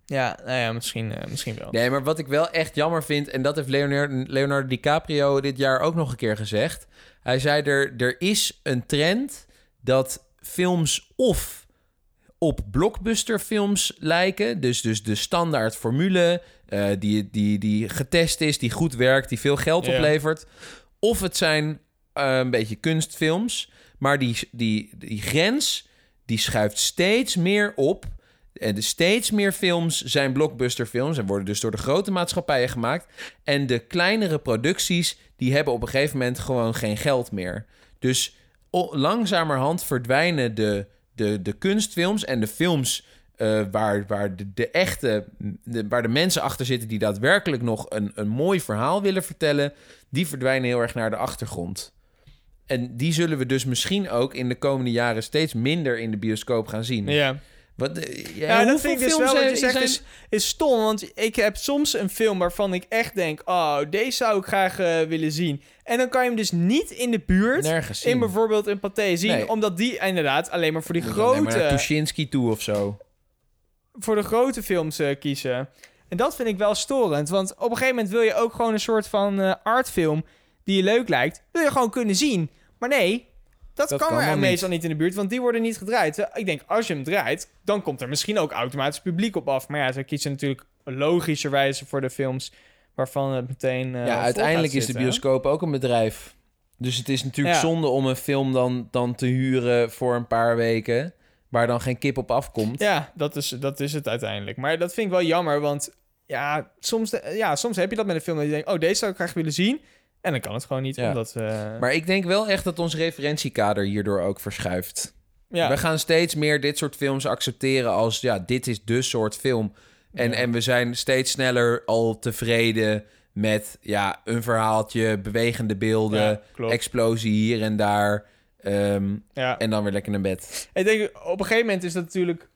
Ja, nou ja, misschien, eh, misschien wel. Nee, maar wat ik wel echt jammer vind... en dat heeft Leonardo, Leonardo DiCaprio dit jaar ook nog een keer gezegd. Hij zei er, er is een trend dat films of op blockbusterfilms lijken. Dus, dus de standaard formule eh, die, die, die getest is, die goed werkt, die veel geld oplevert. Of het zijn eh, een beetje kunstfilms. Maar die, die, die grens die schuift steeds meer op. En de steeds meer films zijn blockbusterfilms en worden dus door de grote maatschappijen gemaakt. En de kleinere producties, die hebben op een gegeven moment gewoon geen geld meer. Dus langzamerhand verdwijnen de, de, de kunstfilms en de films eh, waar, waar de, de echte, waar de mensen achter zitten die daadwerkelijk nog een, een mooi verhaal willen vertellen, die verdwijnen heel erg naar de achtergrond. En die zullen we dus misschien ook in de komende jaren steeds minder in de bioscoop gaan zien. Ja, Wat, eh, ja, ja dat vind ik dus wel wat je zijn- is, is stom. Want ik heb soms een film waarvan ik echt denk... Oh, deze zou ik graag eh, willen zien. En dan kan je hem dus niet in de buurt... Nergens zien. in bijvoorbeeld een pathé zien. Nee. Omdat die inderdaad alleen maar voor die alleen maar naar grote... Tuschinski toe of zo. voor de grote films eh, kiezen. En dat vind ik wel storend. Want op een gegeven moment wil je ook gewoon een soort van eh, artfilm die je leuk lijkt, wil je gewoon kunnen zien. Maar nee, dat, Dat kan, kan er meestal niet in de buurt, want die worden niet gedraaid. Eh, Ik denk, als je hem draait, dan komt er misschien ook automatisch publiek op af. Maar ja, ze kiezen natuurlijk logischerwijze voor de films waarvan het meteen. eh, ja, uiteindelijk is de bioscoop ook een bedrijf. Dus het is natuurlijk Ja. zonde om een film dan, dan te huren voor een paar weken... waar dan geen kip op afkomt. Ja, dat is, dat is het uiteindelijk. Maar dat vind ik wel jammer, want ja soms, de- ja, soms heb je dat met een film dat je denkt... oh, deze zou ik graag willen zien. En dan kan het gewoon niet, Ja. omdat... eh, Maar ik denk wel echt dat ons referentiekader hierdoor ook verschuift. ja. We gaan steeds meer dit soort films accepteren als... ja, dit is de soort film. En, Ja. en we zijn steeds sneller al tevreden met ja, een verhaaltje, bewegende beelden... Explosie hier en daar... ehm, en dan weer lekker naar bed. Ik denk, op een gegeven moment is dat natuurlijk...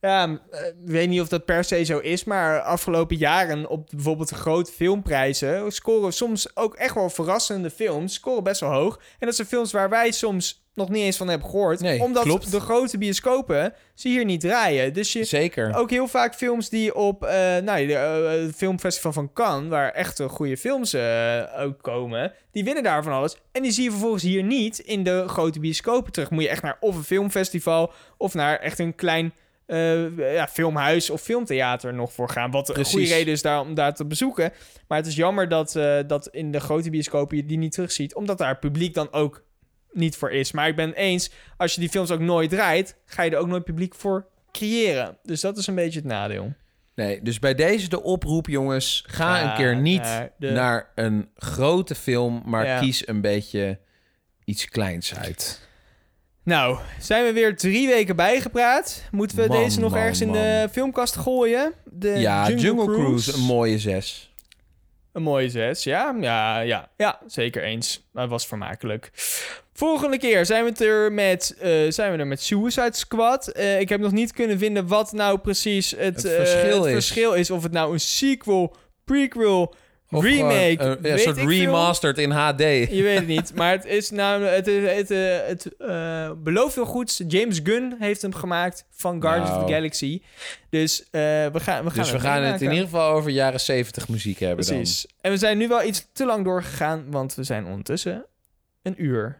Ja, eh, ik weet niet of dat per se zo is, maar afgelopen jaren op bijvoorbeeld de grote filmprijzen scoren soms ook echt wel verrassende films, scoren best wel hoog. En dat zijn films waar wij soms nog niet eens van hebben gehoord, Nee, omdat klopt. de grote bioscopen ze hier niet draaien. Dus je, Zeker. ook heel vaak films die op eh nou, de eh, het filmfestival van Cannes, waar echt goede films eh, ook komen, die winnen daar van alles. En die zie je vervolgens hier niet in de grote bioscopen terug. Moet je echt naar of een filmfestival of naar echt een klein eh, ja, filmhuis of filmtheater nog voor gaan. Wat een goede reden is daar, om daar te bezoeken. Maar het is jammer dat, eh, dat in de grote bioscopen je die niet terugziet, omdat daar publiek dan ook niet voor is. Maar ik ben eens, als je die films ook nooit draait, ga je er ook nooit publiek voor creëren. Dus dat is een beetje het nadeel. Nee, dus bij deze de oproep, jongens. Ga een keer niet naar de- naar een grote film, maar Ja. kies een beetje iets kleins uit. Nou, zijn we weer drie weken bijgepraat. Moeten we Man, deze nog man, ergens in de filmkast gooien? De ja, Jungle, Cruise, een mooie zes. Een mooie zes, ja. Ja, ja, ja zeker eens. Dat was vermakelijk. Volgende keer zijn we het er met, eh, zijn we er met Suicide Squad. Eh, ik heb nog niet kunnen vinden wat nou precies het, Het eh, verschil het is. verschil is. Of het nou een sequel, prequel, Of remake, gewoon, ja, een soort veel. remastered in HD. Je weet het niet, maar het is namelijk het, het, het, eh, het eh, belooft veel goeds. James Gunn heeft hem gemaakt van Guardians of Nou. the Galaxy. Dus eh, we gaan, we gaan Dus we gaan het in ieder geval over jaren 70 muziek hebben Precies. En we zijn nu wel iets te lang doorgegaan, want we zijn ondertussen een uur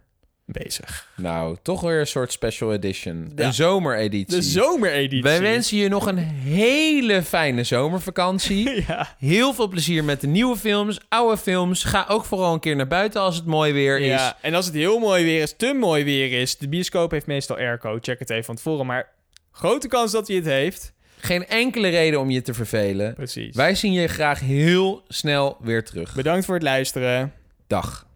bezig. Nou, toch weer een soort special edition. Ja. Een zomereditie. De zomereditie. Wij wensen je nog een hele fijne zomervakantie. Ja. Heel veel plezier met de nieuwe films, oude films. Ga ook vooral een keer naar buiten als het mooi weer is. ja, en als het heel mooi weer is, te mooi weer is. De bioscoop heeft meestal airco. Check het even van tevoren. Maar grote kans dat hij het heeft. Geen enkele reden om je te vervelen. Precies. Wij zien je graag heel snel weer terug. Bedankt voor het luisteren. Dag.